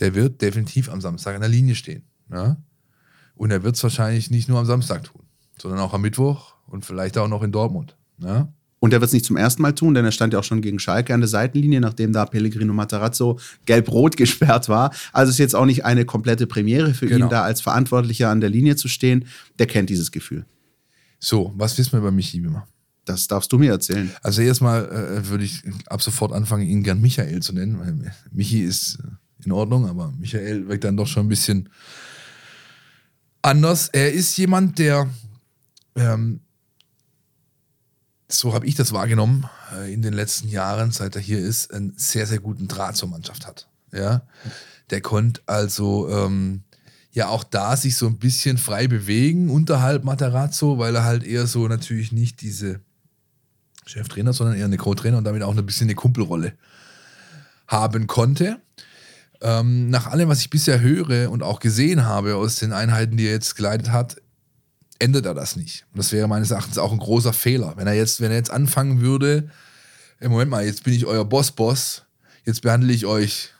Der wird definitiv am Samstag in der Linie stehen. Ja? Und er wird es wahrscheinlich nicht nur am Samstag tun, sondern auch am Mittwoch und vielleicht auch noch in Dortmund. Ja? Und er wird es nicht zum ersten Mal tun, denn er stand ja auch schon gegen Schalke an der Seitenlinie, nachdem da Pellegrino Matarazzo gelb-rot gesperrt war. Also ist jetzt auch nicht eine komplette Premiere für Genau. ihn, da als Verantwortlicher an der Linie zu stehen. Der kennt dieses Gefühl. So, was wissen wir über Michi Wimmer? Das darfst du mir erzählen. Also erstmal äh, würde ich ab sofort anfangen, ihn gern Michael zu nennen, weil Michi ist äh, in Ordnung, aber Michael wirkt dann doch schon ein bisschen anders. Er ist jemand, der, ähm, so habe ich das wahrgenommen, äh, in den letzten Jahren, seit er hier ist, einen sehr, sehr guten Draht zur Mannschaft hat. Ja, der konnte also ähm, ja auch da sich so ein bisschen frei bewegen unterhalb Materazzo, weil er halt eher so natürlich nicht diese Cheftrainer, sondern eher eine Co-Trainer und damit auch ein bisschen eine Kumpelrolle haben konnte. Ähm, nach allem, was ich bisher höre und auch gesehen habe aus den Einheiten, die er jetzt geleitet hat, ändert er das nicht. Und das wäre meines Erachtens auch ein großer Fehler. Wenn er jetzt, wenn er jetzt anfangen würde, im Moment mal, jetzt bin ich euer Boss-Boss, jetzt behandle ich euch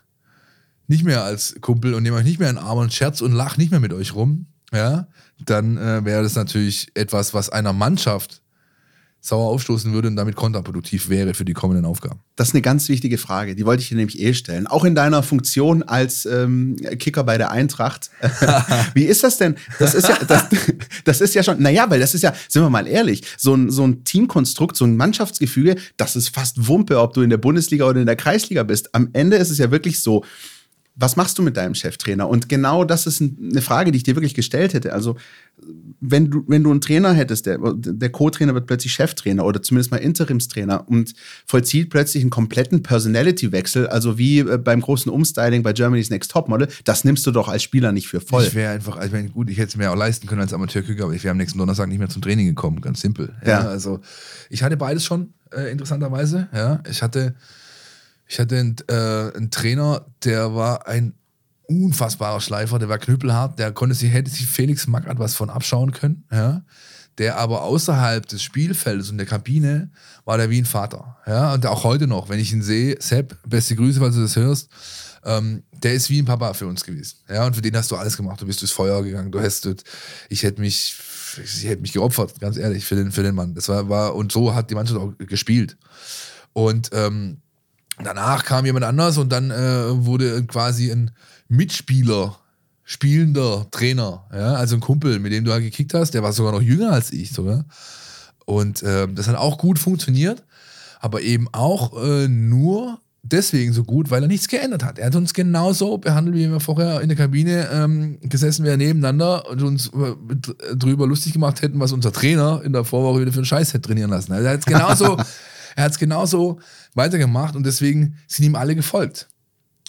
nicht mehr als Kumpel und nehme euch nicht mehr in den Arm und scherz und lach nicht mehr mit euch rum, ja, dann äh, wäre das natürlich etwas, was einer Mannschaft sauer aufstoßen würde und damit kontraproduktiv wäre für die kommenden Aufgaben. Das ist eine ganz wichtige Frage. Die wollte ich dir nämlich eh stellen. Auch in deiner Funktion als ähm, Kicker bei der Eintracht. Wie ist das denn? Das ist ja, das, das ist ja schon, naja, weil das ist ja, sind wir mal ehrlich, so ein, so ein Teamkonstrukt, so ein Mannschaftsgefüge, das ist fast Wumpe, ob du in der Bundesliga oder in der Kreisliga bist. Am Ende ist es ja wirklich so, was machst du mit deinem Cheftrainer? Und genau das ist ein- eine Frage, die ich dir wirklich gestellt hätte. Also, wenn du, wenn du einen Trainer hättest, der, der Co-Trainer wird plötzlich Cheftrainer oder zumindest mal Interimstrainer und vollzieht plötzlich einen kompletten Personality-Wechsel, also wie äh, beim großen Umstyling bei Germany's Next Topmodel, das nimmst du doch als Spieler nicht für voll. Ich wäre einfach, ich meine, gut, ich hätte es mir auch leisten können als Amateurküker, aber ich wäre am nächsten Donnerstag nicht mehr zum Training gekommen, ganz simpel. Ja. Also ich hatte beides schon, äh, interessanterweise. Ja. Ich hatte, ich hatte einen, äh, einen Trainer, der war ein unfassbarer Schleifer, der war knüppelhart, der konnte sich, hätte sich Felix Magath was von abschauen können, ja. Der aber außerhalb des Spielfeldes und der Kabine war der wie ein Vater. Ja, und auch heute noch, wenn ich ihn sehe, Sepp, beste Grüße, falls du das hörst, ähm, der ist wie ein Papa für uns gewesen. Ja, und für den hast du alles gemacht. Du bist durchs Feuer gegangen. Du hast, ich hätte mich, ich hätte mich geopfert, ganz ehrlich, für den, für den Mann. Das war, war, und so hat die Mannschaft auch gespielt. Und ähm, danach kam jemand anders und dann äh, wurde quasi ein Mitspieler, spielender Trainer, ja, also ein Kumpel, mit dem du halt gekickt hast, der war sogar noch jünger als ich sogar. Und ähm, das hat auch gut funktioniert, aber eben auch äh, nur deswegen so gut, weil er nichts geändert hat. Er hat uns genauso behandelt, wie wir vorher in der Kabine ähm, gesessen wären nebeneinander und uns äh, mit- drüber lustig gemacht hätten, was unser Trainer in der Vorwoche wieder für einen Scheiß hätte trainieren lassen. Also er hat es genauso, er hat es genauso weitergemacht und deswegen sind ihm alle gefolgt.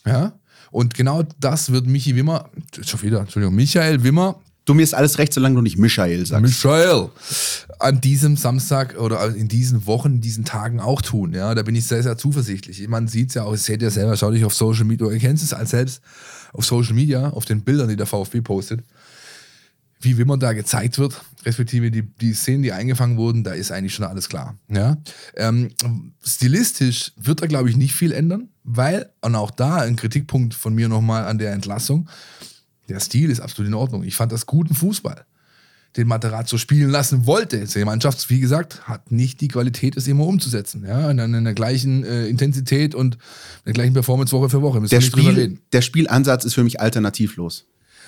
Ja? Und genau das wird Michi Wimmer, schon wieder, Entschuldigung, Michael Wimmer Du mir ist alles recht, solange du nicht Michael sagst. Michael an diesem Samstag oder in diesen Wochen, in diesen Tagen auch tun. Ja, da bin ich sehr, sehr zuversichtlich. Man sieht es ja auch, seht ihr selber, schau dich auf Social Media, ihr kennt es als selbst auf Social Media, auf den Bildern, die der VfB postet, wie Wimmer da gezeigt wird, respektive die, die Szenen, die eingefangen wurden, da ist eigentlich schon alles klar. Ja? Ähm, stilistisch wird da, glaube ich, nicht viel ändern, weil, und auch da ein Kritikpunkt von mir nochmal an der Entlassung, der Stil ist absolut in Ordnung. Ich fand das guten Fußball, den Materazzo spielen lassen wollte. Die Mannschaft, wie gesagt, hat nicht die Qualität, es immer umzusetzen. Ja, in, in der gleichen äh, Intensität und der gleichen Performance Woche für Woche. Der, Spiel, der Spielansatz ist für mich alternativlos.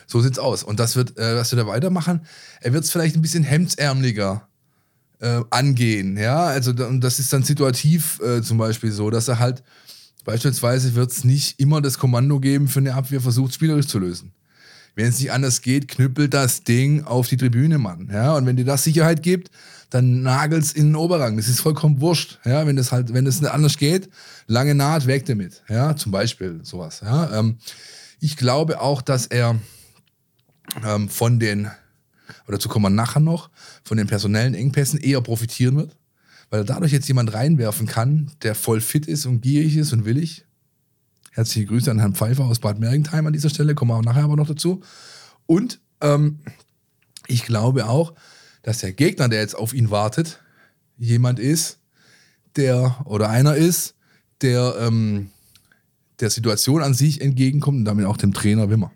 So sieht's aus. Und das wird, äh, was wir da weitermachen, er wird es vielleicht ein bisschen hemdsärmeliger äh, angehen. Ja, also das ist dann situativ äh, zum Beispiel so, dass er halt beispielsweise wird es nicht immer das Kommando geben für eine Abwehr, versucht spielerisch zu lösen. Wenn es nicht anders geht, knüppelt das Ding auf die Tribüne, Mann. Ja, und wenn dir das Sicherheit gibt, dann nagelt's in den Oberrang. Das ist vollkommen wurscht. Ja, wenn es halt, wenn es nicht anders geht, lange Naht, weg damit. Ja, zum Beispiel sowas. Ja, ähm, ich glaube auch, dass er ähm, von den, oder dazu kommen wir nachher noch, von den personellen Engpässen eher profitieren wird, weil er dadurch jetzt jemand reinwerfen kann, der voll fit ist und gierig ist und willig. Herzliche Grüße an Herrn Pfeiffer aus Bad Mergentheim an dieser Stelle, kommen wir auch nachher aber noch dazu. Und ähm, ich glaube auch, dass der Gegner, der jetzt auf ihn wartet, jemand ist, der oder einer ist, der ähm, der Situation an sich entgegenkommt und damit auch dem Trainer Wimmer.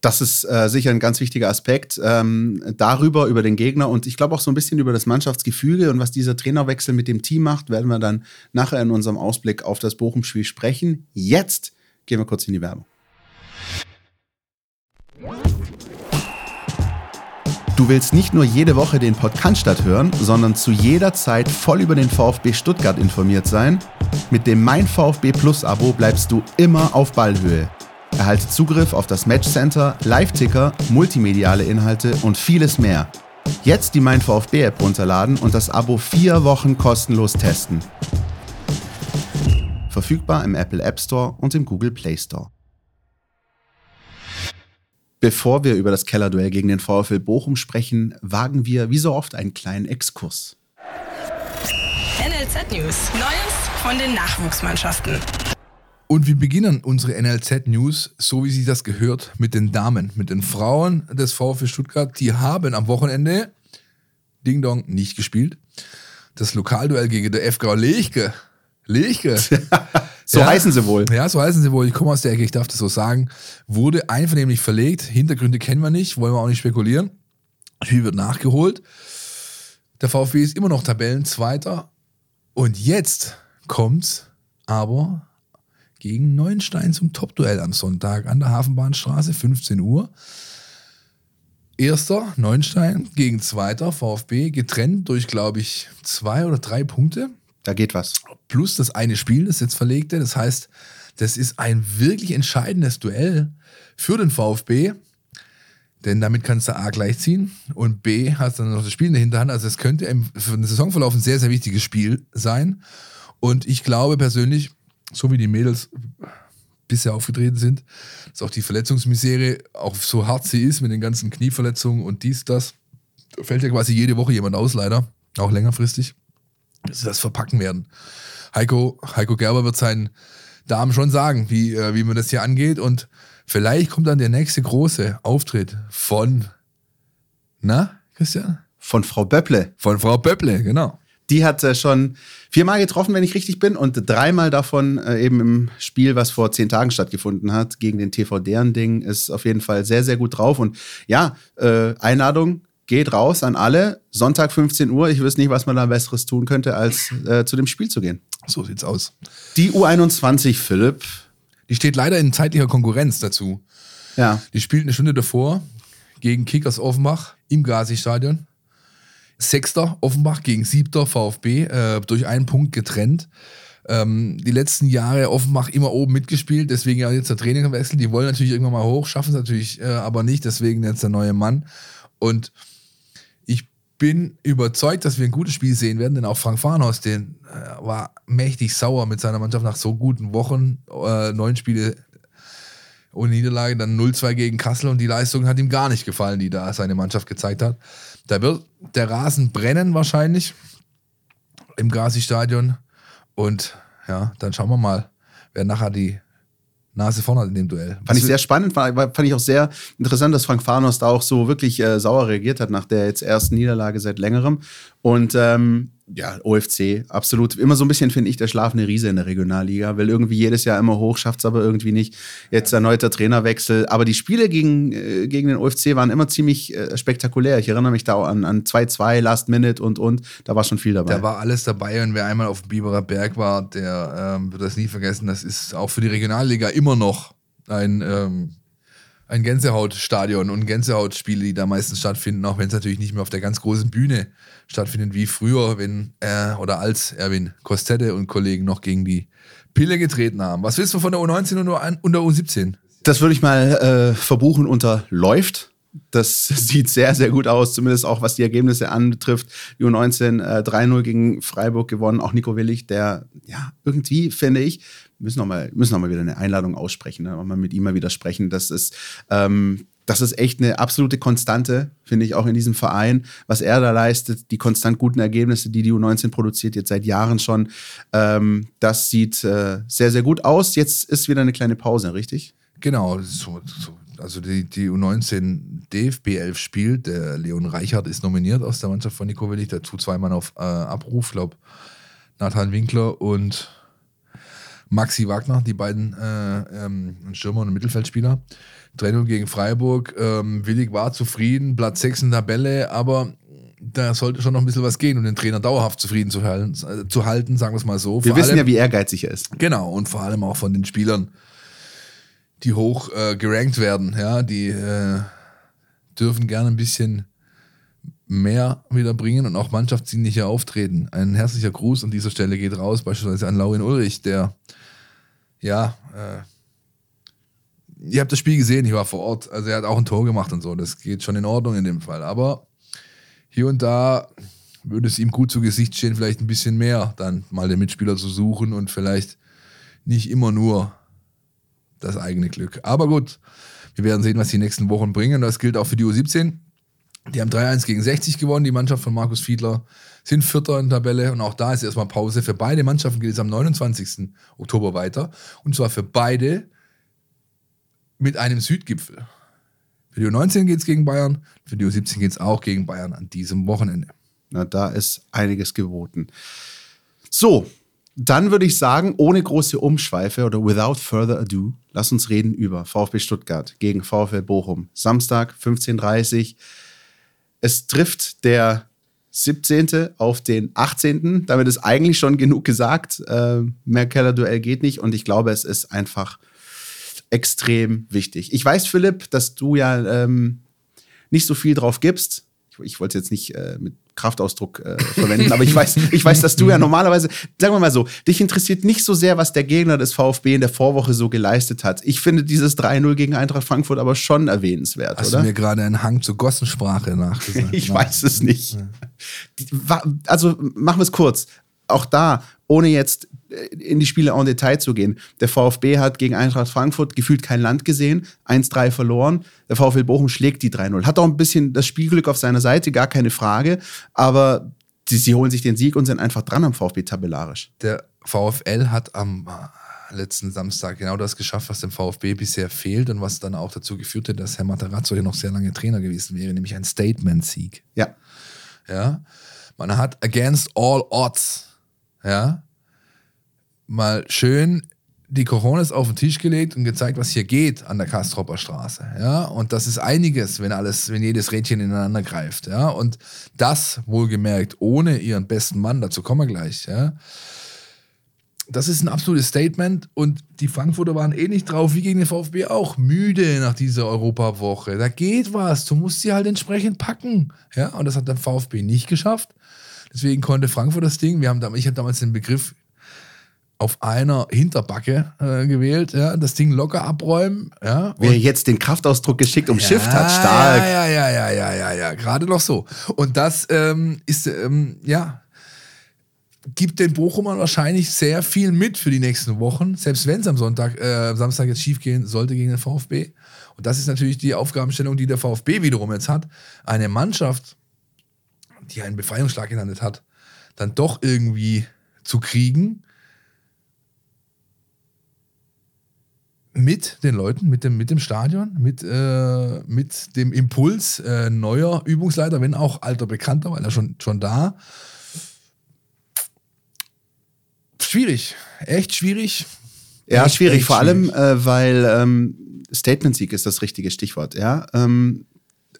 Das ist äh, sicher ein ganz wichtiger Aspekt. Ähm, darüber, über den Gegner und ich glaube auch so ein bisschen über das Mannschaftsgefüge und was dieser Trainerwechsel mit dem Team macht, werden wir dann nachher in unserem Ausblick auf das Bochum-Spiel sprechen. Jetzt gehen wir kurz in die Werbung. Du willst nicht nur jede Woche den Podcast hören, sondern zu jeder Zeit voll über den VfB Stuttgart informiert sein? Mit dem Mein VfB Plus Abo bleibst du immer auf Ballhöhe. Erhalte Zugriff auf das Matchcenter, Live-Ticker, multimediale Inhalte und vieles mehr. Jetzt die Mein VfB App runterladen und das Abo vier Wochen kostenlos testen. Verfügbar im Apple App Store und im Google Play Store. Bevor wir über das Kellerduell gegen den VfL Bochum sprechen, wagen wir wie so oft einen kleinen Exkurs. NLZ News. Neues von den Nachwuchsmannschaften. Und wir beginnen unsere NLZ-News, so wie sich das gehört, mit den Damen, mit den Frauen des VfB Stuttgart. Die haben am Wochenende Ding Dong nicht gespielt. Das Lokalduell gegen der FG Lechke. Lechke. so ja, heißen sie wohl. Ja, so heißen sie wohl. Ich komme aus der Ecke, ich darf das so sagen. Wurde einvernehmlich verlegt. Hintergründe kennen wir nicht, wollen wir auch nicht spekulieren. Spiel wird nachgeholt. Der VfB ist immer noch Tabellenzweiter. Und jetzt kommt's aber gegen Neuenstein zum Topduell am Sonntag an der Hafenbahnstraße, 15 Uhr. Erster Neuenstein gegen zweiter VfB, getrennt durch, glaube ich, zwei oder drei Punkte. Da geht was. Plus das eine Spiel, das jetzt verlegte. Das heißt, das ist ein wirklich entscheidendes Duell für den VfB. Denn damit kannst du A gleichziehen und B hast dann noch das Spiel in der Hinterhand. Also es könnte für den Saisonverlauf ein sehr, sehr wichtiges Spiel sein. Und ich glaube persönlich, so wie die Mädels bisher aufgetreten sind, dass auch die Verletzungsmisere, auch so hart sie ist mit den ganzen Knieverletzungen und dies, das, da fällt ja quasi jede Woche jemand aus, leider, auch längerfristig, dass sie das verpacken werden. Heiko, Heiko Gerber wird seinen Damen schon sagen, wie, äh, wie man das hier angeht und vielleicht kommt dann der nächste große Auftritt von, na, Christian? Von Frau Böpple. Von Frau Böpple, genau die hat äh, schon viermal getroffen, wenn ich richtig bin, und dreimal davon äh, eben im Spiel, was vor zehn Tagen stattgefunden hat, gegen den TV Dern-Ding, ist auf jeden Fall sehr, sehr gut drauf. Und ja, äh, Einladung geht raus an alle. Sonntag 15 Uhr. Ich wüsste nicht, was man da Besseres tun könnte, als äh, zu dem Spiel zu gehen. So sieht's aus. Die U21, Philipp. Die steht leider in zeitlicher Konkurrenz dazu. Ja. Die spielt eine Stunde davor gegen Kickers Offenbach im Gazi-Stadion. Sechster Offenbach gegen Siebter VfB äh, durch einen Punkt getrennt. Ähm, die letzten Jahre Offenbach immer oben mitgespielt, deswegen ja jetzt der Trainerwechsel. Die wollen natürlich irgendwann mal hoch, schaffen es natürlich äh, aber nicht, deswegen jetzt der neue Mann. Und ich bin überzeugt, dass wir ein gutes Spiel sehen werden, denn auch Frank Farnhaus, den äh, war mächtig sauer mit seiner Mannschaft nach so guten Wochen, äh, neun Spiele ohne Niederlage, dann 0-2 gegen Kassel und die Leistung hat ihm gar nicht gefallen, die da seine Mannschaft gezeigt hat. Da wird der Rasen brennen wahrscheinlich im Gazi-Stadion und ja, dann schauen wir mal, wer nachher die Nase vorne hat in dem Duell. Fand ich sehr spannend, fand, fand ich auch sehr interessant, dass Frank Farnos da auch so wirklich äh, sauer reagiert hat nach der jetzt ersten Niederlage seit längerem. Und ähm, ja, OFC, absolut. Immer so ein bisschen, finde ich, der schlafende Riese in der Regionalliga. Will irgendwie jedes Jahr immer hoch, schafft es aber irgendwie nicht. Jetzt erneuter Trainerwechsel. Aber die Spiele gegen, äh, gegen den OFC waren immer ziemlich äh, spektakulär. Ich erinnere mich da an 2-2, Last Minute und und. Da war schon viel dabei. Da war alles dabei und wer einmal auf dem Biberer Berg war, der ähm, wird das nie vergessen. Das ist auch für die Regionalliga immer noch ein ähm, ein Gänsehautstadion und Gänsehautspiele, die da meistens stattfinden, auch wenn es natürlich nicht mehr auf der ganz großen Bühne stattfindet wie früher, wenn er oder als Erwin Kostette und Kollegen noch gegen die Pille getreten haben. Was willst du von der U19 und der U17? Das würde ich mal äh, verbuchen unter läuft. Das sieht sehr, sehr gut aus, zumindest auch was die Ergebnisse anbetrifft. Die U19 äh, 3-0 gegen Freiburg gewonnen. Auch Nico Willig, der ja irgendwie, finde ich, müssen noch mal, müssen noch mal wieder eine Einladung aussprechen, ne? mal mit ihm mal wieder sprechen. Das ist, ähm, das ist echt eine absolute Konstante, finde ich, auch in diesem Verein, was er da leistet, die konstant guten Ergebnisse, die die U19 produziert, jetzt seit Jahren schon. Ähm, das sieht äh, sehr, sehr gut aus. Jetzt ist wieder eine kleine Pause, richtig? Genau, so, so. also die, die U19 DFB 11 spielt. Der Leon Reichert ist nominiert aus der Mannschaft von Nico Willig. Tut zweimal auf äh, Abruf, glaube Nathan Winkler und Maxi Wagner, die beiden äh, ähm, Stürmer und Mittelfeldspieler. 3 gegen Freiburg. Ähm, Willig war zufrieden, Platz 6 in der Tabelle, aber da sollte schon noch ein bisschen was gehen, um den Trainer dauerhaft zufrieden zu halten, äh, zu halten sagen wir es mal so. Wir vor wissen allem, ja, wie ehrgeizig er ist. Genau, und vor allem auch von den Spielern, die hoch äh, gerankt werden. Ja, die äh, dürfen gerne ein bisschen mehr wieder bringen und auch mannschaftsdienlicher auftreten. Ein herzlicher Gruß an dieser Stelle geht raus, beispielsweise an Laurin Ulrich, der ja, äh, ihr habt das Spiel gesehen, ich war vor Ort, also er hat auch ein Tor gemacht und so, das geht schon in Ordnung in dem Fall, aber hier und da würde es ihm gut zu Gesicht stehen, vielleicht ein bisschen mehr dann mal den Mitspieler zu suchen und vielleicht nicht immer nur das eigene Glück. Aber gut, wir werden sehen, was die nächsten Wochen bringen. Das gilt auch für die U17. Die haben 3-1 gegen 60 gewonnen, die Mannschaft von Markus Fiedler sind Vierter in der Tabelle und auch da ist erstmal Pause. Für beide Mannschaften geht es am 29. Oktober weiter und zwar für beide mit einem Südgipfel. Für die U19 geht es gegen Bayern, für die U17 geht es auch gegen Bayern an diesem Wochenende. Na, da ist einiges geboten. So, dann würde ich sagen, ohne große Umschweife oder without further ado, lass uns reden über VfB Stuttgart gegen VfL Bochum. Samstag 15.30 Uhr. Es trifft der 17. auf den 18. Damit ist eigentlich schon genug gesagt. Äh, mehr Keller-Duell geht nicht und ich glaube, es ist einfach extrem wichtig. Ich weiß, Philipp, dass du ja ähm, nicht so viel drauf gibst. Ich, ich wollte jetzt nicht äh, mit Kraftausdruck äh, verwenden, aber ich weiß, ich weiß, dass du ja normalerweise, sagen wir mal so, dich interessiert nicht so sehr, was der Gegner des VfB in der Vorwoche so geleistet hat. Ich finde dieses 3-0 gegen Eintracht Frankfurt aber schon erwähnenswert, Hast oder? du mir gerade einen Hang zur Gossensprache nachgesagt? ich weiß es nicht. Also machen wir es kurz. Auch da, ohne jetzt in die Spiele en Detail zu gehen. Der VfB hat gegen Eintracht Frankfurt gefühlt kein Land gesehen, 1-3 verloren. Der VfL Bochum schlägt die 3-0. Hat auch ein bisschen das Spielglück auf seiner Seite, gar keine Frage. Aber sie, sie holen sich den Sieg und sind einfach dran am VfB tabellarisch. Der VfL hat am letzten Samstag genau das geschafft, was dem VfB bisher fehlt und was dann auch dazu geführt hat, dass Herr Materazzo hier noch sehr lange Trainer gewesen wäre, nämlich ein Statement-Sieg. Ja. Ja. Man hat against all odds, ja, mal schön die Coronas auf den Tisch gelegt und gezeigt, was hier geht an der Kastropper Straße. Ja, und das ist einiges, wenn alles, wenn jedes Rädchen ineinander greift. Ja, und das wohlgemerkt ohne ihren besten Mann, dazu kommen wir gleich. Ja, das ist ein absolutes Statement und die Frankfurter waren eh nicht drauf, wie gegen den VfB auch, müde nach dieser Europawoche. Da geht was, du musst sie halt entsprechend packen. Ja, und das hat der VfB nicht geschafft. Deswegen konnte Frankfurt das Ding, wir haben ich habe damals den Begriff auf einer Hinterbacke äh, gewählt, ja, das Ding locker abräumen, ja. Wer jetzt den Kraftausdruck geschickt umschifft ja, hat, stark. Ja, ja, ja, ja, ja, ja, ja, gerade noch so. Und das ähm, ist, ähm, ja, gibt den Bochumern wahrscheinlich sehr viel mit für die nächsten Wochen, selbst wenn es am Sonntag, äh, Samstag jetzt schief gehen sollte gegen den VfB. Und das ist natürlich die Aufgabenstellung, die der VfB wiederum jetzt hat. Eine Mannschaft, die einen Befreiungsschlag gelandet hat, dann doch irgendwie zu kriegen mit den Leuten, mit dem, mit dem Stadion, mit, äh, mit dem Impuls äh, neuer Übungsleiter, wenn auch alter Bekannter, weil er schon, schon da. Schwierig, echt schwierig. Ja, Echt, schwierig, echt vor schwierig. allem, äh, weil ähm, Statement-Sieg ist das richtige Stichwort. Ja? Ähm,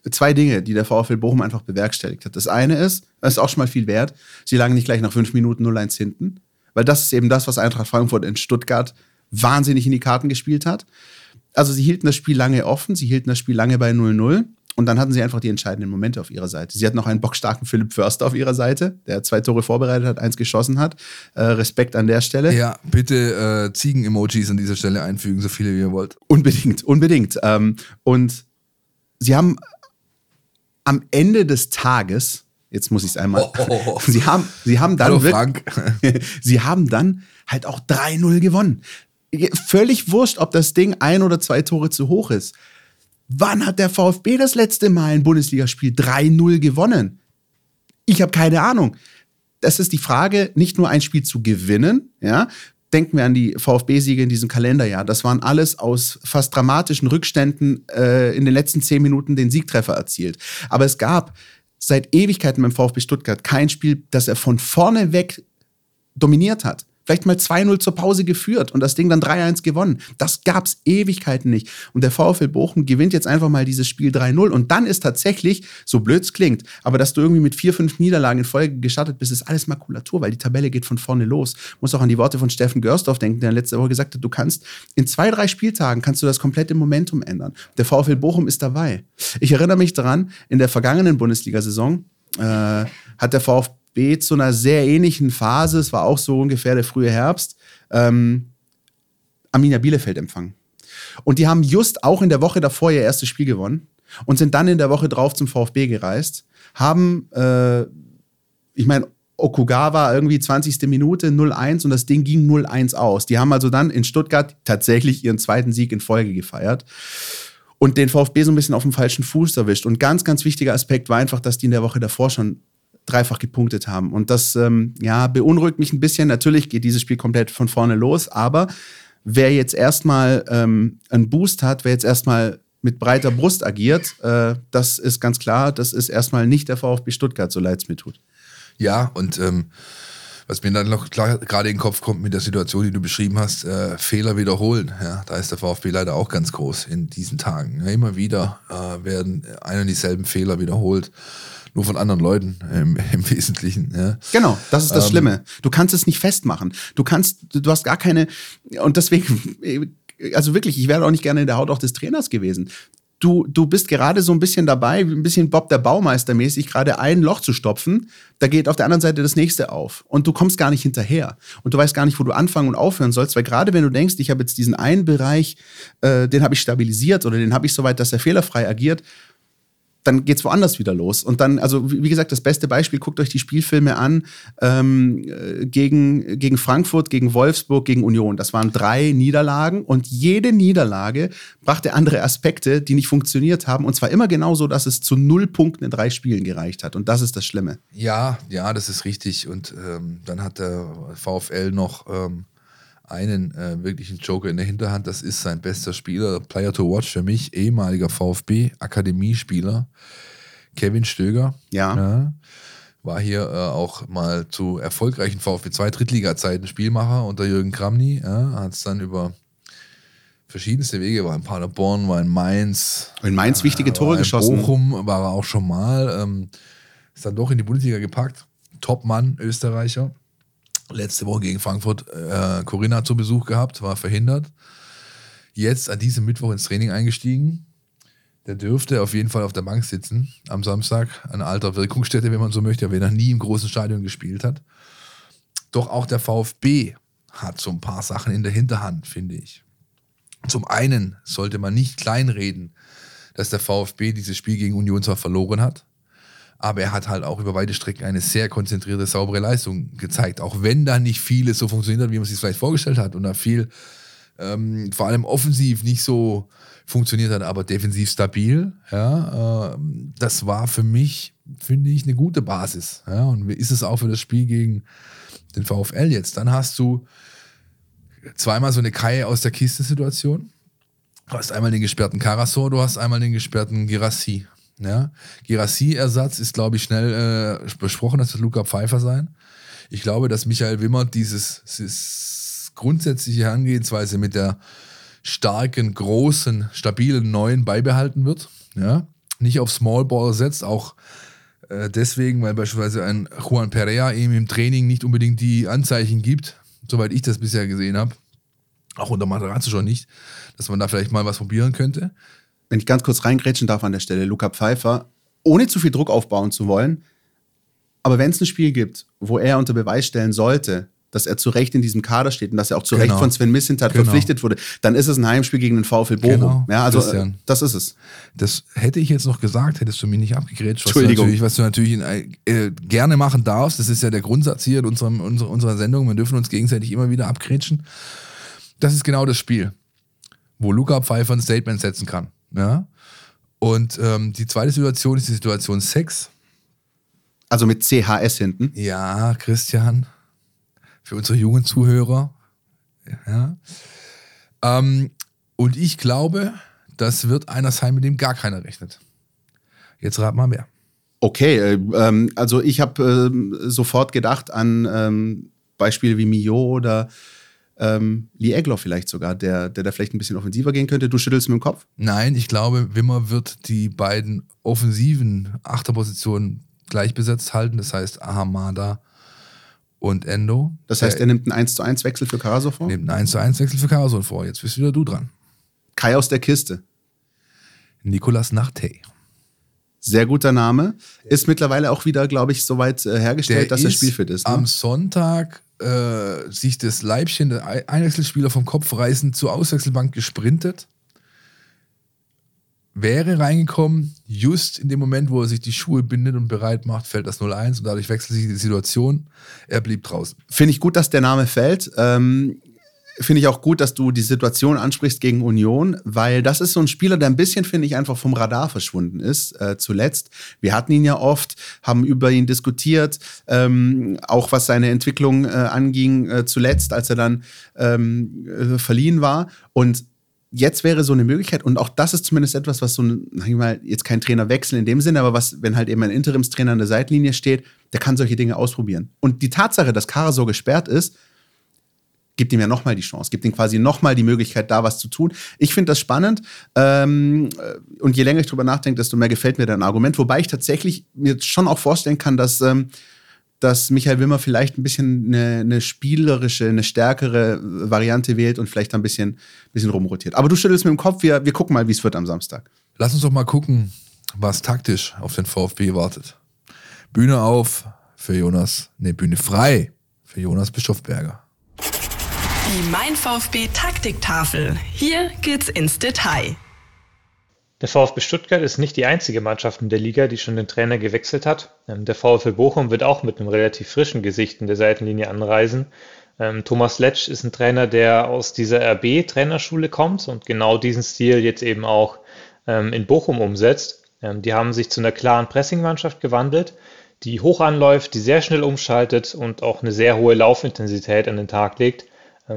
zwei Dinge, die der VfL Bochum einfach bewerkstelligt hat. Das eine ist, das ist auch schon mal viel wert, sie lagen nicht gleich nach fünf Minuten 0-1 hinten, weil das ist eben das, was Eintracht Frankfurt in Stuttgart wahnsinnig in die Karten gespielt hat. Also sie hielten das Spiel lange offen, sie hielten das Spiel lange bei 0-0 und dann hatten sie einfach die entscheidenden Momente auf ihrer Seite. Sie hatten noch einen bockstarken Philipp Förster auf ihrer Seite, der zwei Tore vorbereitet hat, eins geschossen hat. Äh, Respekt an der Stelle. Ja, bitte äh, Ziegen-Emojis an dieser Stelle einfügen, so viele wie ihr wollt. Unbedingt, unbedingt. Ähm, und sie haben am Ende des Tages, jetzt muss ich es einmal, Oh. sie, haben, sie haben dann Hallo Frank. sie haben dann halt auch 3-0 gewonnen. Völlig wurscht, ob das Ding ein oder zwei Tore zu hoch ist. Wann hat der VfB das letzte Mal ein Bundesligaspiel 3-0 gewonnen? Ich habe keine Ahnung. Das ist die Frage, nicht nur ein Spiel zu gewinnen, ja. Denken wir an die VfB-Siege in diesem Kalenderjahr. Das waren alles aus fast dramatischen Rückständen äh, in den letzten zehn Minuten den Siegtreffer erzielt. Aber es gab seit Ewigkeiten beim VfB Stuttgart kein Spiel, das er von vorne weg dominiert hat. Vielleicht mal 2-0 zur Pause geführt und das Ding dann 3-1 gewonnen. Das gab's Ewigkeiten nicht. Und der VfL Bochum gewinnt jetzt einfach mal dieses Spiel 3-0. Und dann ist tatsächlich, so blöd es klingt, aber dass du irgendwie mit vier, fünf Niederlagen in Folge gestartet bist, ist alles Makulatur, weil die Tabelle geht von vorne los. Muss auch an die Worte von Steffen Görsdorf denken, der letzte Woche gesagt hat, du kannst in zwei, drei Spieltagen kannst du das komplette Momentum ändern. Der VfL Bochum ist dabei. Ich erinnere mich daran, in der vergangenen Bundesliga-Saison äh, hat der VfB zu einer sehr ähnlichen Phase, es war auch so ungefähr der frühe Herbst, ähm, Arminia Bielefeld empfangen. Und die haben just auch in der Woche davor ihr erstes Spiel gewonnen und sind dann in der Woche drauf zum VfB gereist, haben, äh, ich meine, Okugawa irgendwie 20. Minute 0-1 und das Ding ging 0-1 aus. Die haben also dann in Stuttgart tatsächlich ihren zweiten Sieg in Folge gefeiert und den VfB so ein bisschen auf dem falschen Fuß erwischt. Und ganz, ganz wichtiger Aspekt war einfach, dass die in der Woche davor schon dreifach gepunktet haben. Und das ähm, ja, beunruhigt mich ein bisschen. Natürlich geht dieses Spiel komplett von vorne los, aber wer jetzt erstmal ähm, einen Boost hat, wer jetzt erstmal mit breiter Brust agiert, äh, das ist ganz klar, das ist erstmal nicht der VfB Stuttgart, so leid es mir tut. Ja, und ähm, was mir dann noch gerade in den Kopf kommt mit der Situation, die du beschrieben hast, äh, Fehler wiederholen. Ja, da ist der VfB leider auch ganz groß in diesen Tagen. Ja, immer wieder äh, werden ein und dieselben Fehler wiederholt, nur von anderen Leuten im, im Wesentlichen. Ja. Genau, das ist das Ähm, Schlimme. Du kannst es nicht festmachen. Du kannst, du, du hast gar keine, und deswegen, also wirklich, ich wäre auch nicht gerne in der Haut auch des Trainers gewesen. Du, du bist gerade so ein bisschen dabei, ein bisschen Bob der Baumeister mäßig, gerade ein Loch zu stopfen. Da geht auf der anderen Seite das nächste auf. Und du kommst gar nicht hinterher. Und du weißt gar nicht, wo du anfangen und aufhören sollst. Weil gerade wenn du denkst, ich habe jetzt diesen einen Bereich, äh, den habe ich stabilisiert oder den habe ich soweit, dass er fehlerfrei agiert, dann geht's woanders wieder los. Und dann, also wie gesagt, das beste Beispiel, guckt euch die Spielfilme an ähm, äh, gegen, gegen Frankfurt, gegen Wolfsburg, gegen Union. Das waren drei Niederlagen und jede Niederlage brachte andere Aspekte, die nicht funktioniert haben. Und zwar immer genauso, dass es zu null Punkten in drei Spielen gereicht hat. Und das ist das Schlimme. Ja, ja, das ist richtig. Und ähm, dann hat der VfL noch ähm, einen äh, wirklichen Joker in der Hinterhand. Das ist sein bester Spieler, Player to Watch für mich, ehemaliger VfB-Akademiespieler, Kevin Stöger. Ja. War hier äh, auch mal zu erfolgreichen VfB 2 Drittliga-Zeiten Spielmacher unter Jürgen Kramny. Ja, hat es dann über verschiedenste Wege, war in Paderborn, war in Mainz, In Mainz wichtige Tore war in geschossen. Bochum war er auch schon mal. Ähm, ist dann doch in die Bundesliga gepackt. Top-Mann, Österreicher. Letzte Woche gegen Frankfurt äh, Corinna zu Besuch gehabt, war verhindert. Jetzt an diesem Mittwoch ins Training eingestiegen. Der dürfte auf jeden Fall auf der Bank sitzen am Samstag. Eine alter Wirkungsstätte, wenn man so möchte, wenn er nie im großen Stadion gespielt hat. Doch auch der VfB hat so ein paar Sachen in der Hinterhand, finde ich. Zum einen sollte man nicht kleinreden, dass der VfB dieses Spiel gegen Union zwar verloren hat, aber er hat halt auch über weite Strecken eine sehr konzentrierte, saubere Leistung gezeigt. Auch wenn da nicht vieles so funktioniert hat, wie man sich vielleicht vorgestellt hat und da viel, ähm, vor allem offensiv, nicht so funktioniert hat, aber defensiv stabil. Ja, äh, das war für mich, finde ich, eine gute Basis. Ja, und ist es auch für das Spiel gegen den VfL jetzt. Dann hast du zweimal so eine Kai aus der Kiste-Situation. Du hast einmal den gesperrten Karasor, du hast einmal den gesperrten Girassi. Ja? Girassi-Ersatz ist, glaube ich, schnell äh, besprochen, das wird Luca Pfeiffer sein. Ich glaube, dass Michael Wimmer dieses, dieses grundsätzliche Herangehensweise mit der starken, großen, stabilen Neuen beibehalten wird. Ja? Nicht auf Small Ball setzt, auch äh, deswegen, weil beispielsweise ein Juan Perea eben im Training nicht unbedingt die Anzeichen gibt, soweit ich das bisher gesehen habe. Auch unter Materazzo schon nicht, dass man da vielleicht mal was probieren könnte. Wenn ich ganz kurz reingrätschen darf an der Stelle, Luca Pfeiffer, ohne zu viel Druck aufbauen zu wollen, aber wenn es ein Spiel gibt, wo er unter Beweis stellen sollte, dass er zu Recht in diesem Kader steht und dass er auch zu genau. Recht von Sven Missintat genau. verpflichtet wurde, dann ist es ein Heimspiel gegen den VfL Bochum. Genau. Ja, also Christian. das ist es. Das hätte ich jetzt noch gesagt, hättest du mich nicht abgegrätscht. Was Entschuldigung. Du was du natürlich in, äh, gerne machen darfst, das ist ja der Grundsatz hier in unserem, unserer, unserer Sendung, wir dürfen uns gegenseitig immer wieder abgrätschen. Das ist genau das Spiel, wo Luca Pfeiffer ein Statement setzen kann. Ja? Und ähm, die zweite Situation ist die Situation Sex. Also mit CHS hinten? Ja, Christian für unsere jungen Zuhörer. Ja. Ähm, und ich glaube, das wird einer sein, mit dem gar keiner rechnet. Jetzt rat mal mehr. Okay, äh, ähm, also ich habe äh, sofort gedacht an ähm, Beispiele wie Mio oder ähm, Lee Egloff vielleicht sogar, der, der da vielleicht ein bisschen offensiver gehen könnte. Du schüttelst mit dem Kopf? Nein, ich glaube, Wimmer wird die beiden offensiven Achterpositionen gleich besetzt halten. Das heißt, Ahamada und Endo. Das heißt, er nimmt einen 1 zu 1 Wechsel für Karaso vor? Nimmt einen 1 zu 1 Wechsel für Karaso vor. Jetzt bist wieder du dran. Kai aus der Kiste. Nikolas Nachtey. Sehr guter Name. Ist mittlerweile auch wieder, glaube ich, soweit äh, hergestellt, der dass er spielfit ist. Ne? Am Sonntag äh, sich das Leibchen der Einwechselspieler vom Kopf reißen zur Auswechselbank gesprintet wäre reingekommen, just in dem Moment, wo er sich die Schuhe bindet und bereit macht, fällt das 0-1 und dadurch wechselt sich die Situation. Er blieb draußen. Finde ich gut, dass der Name fällt. Ähm, Finde ich auch gut, dass du die Situation ansprichst gegen Union, weil das ist so ein Spieler, der ein bisschen, finde ich, einfach vom Radar verschwunden ist, äh, zuletzt. Wir hatten ihn ja oft, haben über ihn diskutiert, ähm, auch was seine Entwicklung äh, anging, äh, zuletzt, als er dann ähm, äh, verliehen war. Und jetzt wäre so eine Möglichkeit, und auch das ist zumindest etwas, was so, sag ich mal, jetzt kein Trainer wechseln in dem Sinne, aber was, wenn halt eben ein Interimstrainer an der Seitlinie steht, der kann solche Dinge ausprobieren. Und die Tatsache, dass Kara so gesperrt ist, gibt ihm ja nochmal die Chance, gibt ihm quasi nochmal die Möglichkeit, da was zu tun. Ich finde das spannend. Ähm, und je länger ich drüber nachdenke, desto mehr gefällt mir dein Argument. Wobei ich tatsächlich mir schon auch vorstellen kann, dass ähm, dass Michael Wimmer vielleicht ein bisschen eine, eine, spielerische, eine stärkere Variante wählt und vielleicht ein bisschen, bisschen rumrotiert. Aber du schüttelst mit dem Kopf, wir, wir gucken mal, wie es wird am Samstag. Lass uns doch mal gucken, was taktisch auf den VfB wartet. Bühne auf für Jonas, ne, Bühne frei für Jonas Bischofberger. Die Mein VfB Taktiktafel. Hier geht's ins Detail. Der VfB Stuttgart ist nicht die einzige Mannschaft in der Liga, die schon den Trainer gewechselt hat. Ähm, der VfL Bochum wird auch mit einem relativ frischen Gesicht in der Seitenlinie anreisen. Ähm, Thomas Letsch ist ein Trainer, der aus dieser RB-Trainerschule kommt und genau diesen Stil jetzt eben auch ähm, in Bochum umsetzt. Die haben sich zu einer klaren Pressingmannschaft gewandelt, die hoch anläuft, die sehr schnell umschaltet und auch eine sehr hohe Laufintensität an den Tag legt.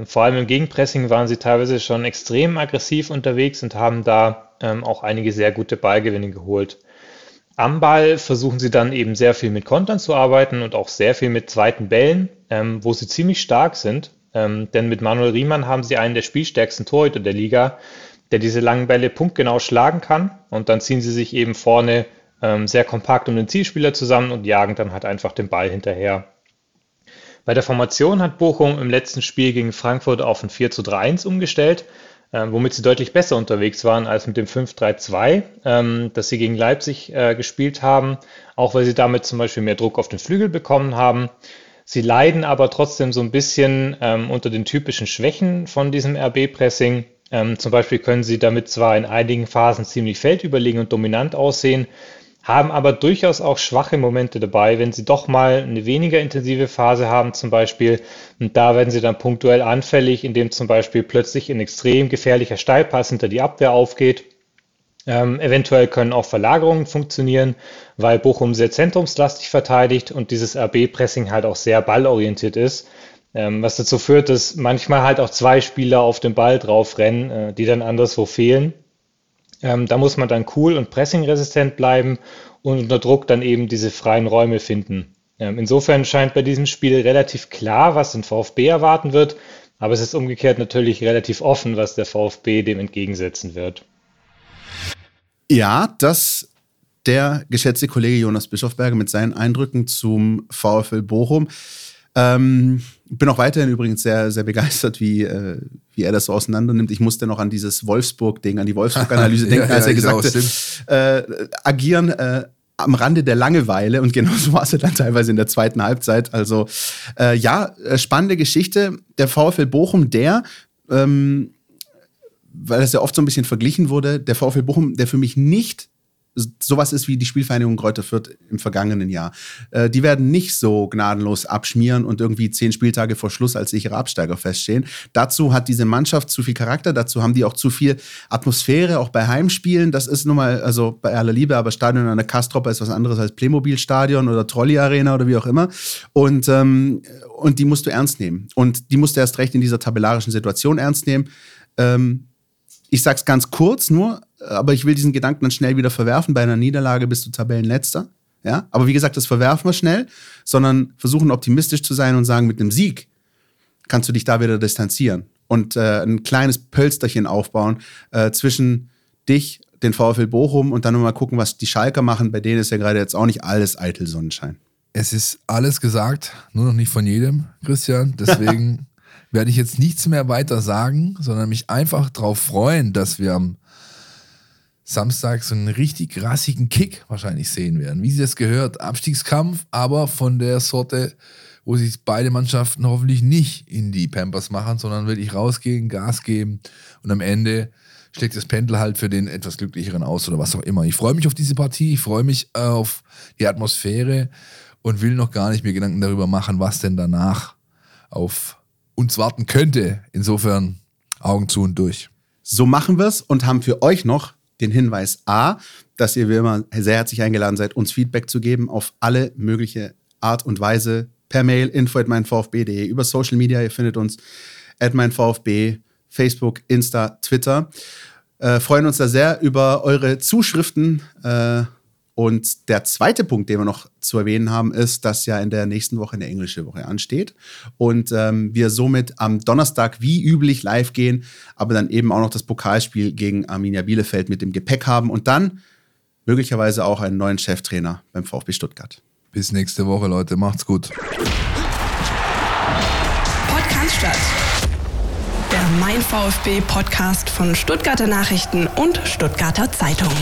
Vor allem im Gegenpressing waren sie teilweise schon extrem aggressiv unterwegs und haben da ähm, auch einige sehr gute Ballgewinne geholt. Am Ball versuchen sie dann eben sehr viel mit Kontern zu arbeiten und auch sehr viel mit zweiten Bällen, ähm, wo sie ziemlich stark sind. Ähm, denn mit Manuel Riemann haben sie einen der spielstärksten Torhüter der Liga, der diese langen Bälle punktgenau schlagen kann. Und dann ziehen sie sich eben vorne ähm, sehr kompakt um den Zielspieler zusammen und jagen dann halt einfach den Ball hinterher. Bei der Formation hat Bochum im letzten Spiel gegen Frankfurt auf ein 4 zu 3 1 umgestellt äh, womit sie deutlich besser unterwegs waren als mit dem 5-3-2, ähm, das sie gegen Leipzig äh, gespielt haben, auch weil sie damit zum Beispiel mehr Druck auf den Flügel bekommen haben. Sie leiden aber trotzdem so ein bisschen ähm, unter den typischen Schwächen von diesem RB-Pressing. Ähm, zum Beispiel können sie damit zwar in einigen Phasen ziemlich feldüberlegen und dominant aussehen, haben aber durchaus auch schwache Momente dabei, wenn sie doch mal eine weniger intensive Phase haben zum Beispiel. Und da werden sie dann punktuell anfällig, indem zum Beispiel plötzlich ein extrem gefährlicher Steilpass hinter die Abwehr aufgeht. Ähm, eventuell können auch Verlagerungen funktionieren, weil Bochum sehr zentrumslastig verteidigt und dieses RB-Pressing halt auch sehr ballorientiert ist. Ähm, was dazu führt, dass manchmal halt auch zwei Spieler auf den Ball drauf rennen, äh, die dann anderswo fehlen. Ähm, da muss man dann cool und pressingresistent bleiben und unter Druck dann eben diese freien Räume finden. Ähm, insofern scheint bei diesem Spiel relativ klar, was den VfB erwarten wird, aber es ist umgekehrt natürlich relativ offen, was der VfB dem entgegensetzen wird. Ja, das der geschätzte Kollege Jonas Bischofberger mit seinen Eindrücken zum VfL Bochum. Ähm, bin auch weiterhin übrigens sehr, sehr begeistert, wie, äh, wie er das so auseinander nimmt. Ich musste noch an dieses Wolfsburg-Ding, an die Wolfsburg-Analyse denken, ja, als er gesagt hat, äh, agieren äh, am Rande der Langeweile und genauso war es dann teilweise in der zweiten Halbzeit. Also äh, ja, äh, spannende Geschichte. Der VfL Bochum, der ähm, weil das ja oft so ein bisschen verglichen wurde, der VfL Bochum, der für mich nicht sowas ist wie die Spielvereinigung Kräuter Fürth im vergangenen Jahr. Äh, die werden nicht so gnadenlos abschmieren und irgendwie zehn Spieltage vor Schluss als sicherer Absteiger feststehen. Dazu hat diese Mannschaft zu viel Charakter, dazu haben die auch zu viel Atmosphäre, auch bei Heimspielen. Das ist nun mal, also bei aller Liebe, aber Stadion an der Kastropper ist was anderes als Playmobil-Stadion oder Trolley-Arena oder wie auch immer. Und, ähm, und die musst du ernst nehmen. Und die musst du erst recht in dieser tabellarischen Situation ernst nehmen. Ähm, ich sag's ganz kurz nur, aber ich will diesen Gedanken dann schnell wieder verwerfen. Bei einer Niederlage bist du Tabellenletzter. Ja, aber wie gesagt, das verwerfen wir schnell, sondern versuchen optimistisch zu sein und sagen, mit einem Sieg kannst du dich da wieder distanzieren und äh, ein kleines Pölsterchen aufbauen äh, zwischen dich, den VfL Bochum und dann mal gucken, was die Schalker machen. Bei denen ist ja gerade jetzt auch nicht alles eitel Sonnenschein. Es ist alles gesagt, nur noch nicht von jedem, Christian. Deswegen werde ich jetzt nichts mehr weiter sagen, sondern mich einfach darauf freuen, dass wir am Samstag so einen richtig rassigen Kick wahrscheinlich sehen werden. Wie sie das gehört, Abstiegskampf, aber von der Sorte, wo sich beide Mannschaften hoffentlich nicht in die Pampers machen, sondern wirklich rausgehen, Gas geben und am Ende schlägt das Pendel halt für den etwas glücklicheren aus oder was auch immer. Ich freue mich auf diese Partie, ich freue mich auf die Atmosphäre und will noch gar nicht mir Gedanken darüber machen, was denn danach auf uns warten könnte. Insofern Augen zu und durch. So machen wir es und haben für euch noch den Hinweis A, dass ihr wie immer sehr herzlich eingeladen seid, uns Feedback zu geben auf alle mögliche Art und Weise per Mail info at meinvfb.de, über Social Media, ihr findet uns at meinvfb, Facebook, Insta, Twitter. Äh, freuen uns da sehr über eure Zuschriften. Äh, und der zweite Punkt, den wir noch zu erwähnen haben, ist, dass ja in der nächsten Woche eine englische Woche ansteht und ähm, wir somit am Donnerstag wie üblich live gehen, aber dann eben auch noch das Pokalspiel gegen Arminia Bielefeld mit dem Gepäck haben und dann möglicherweise auch einen neuen Cheftrainer beim VfB Stuttgart. Bis nächste Woche, Leute. Macht's gut. Podcast statt. Der Mein VfB Podcast von Stuttgarter Nachrichten und Stuttgarter Zeitung.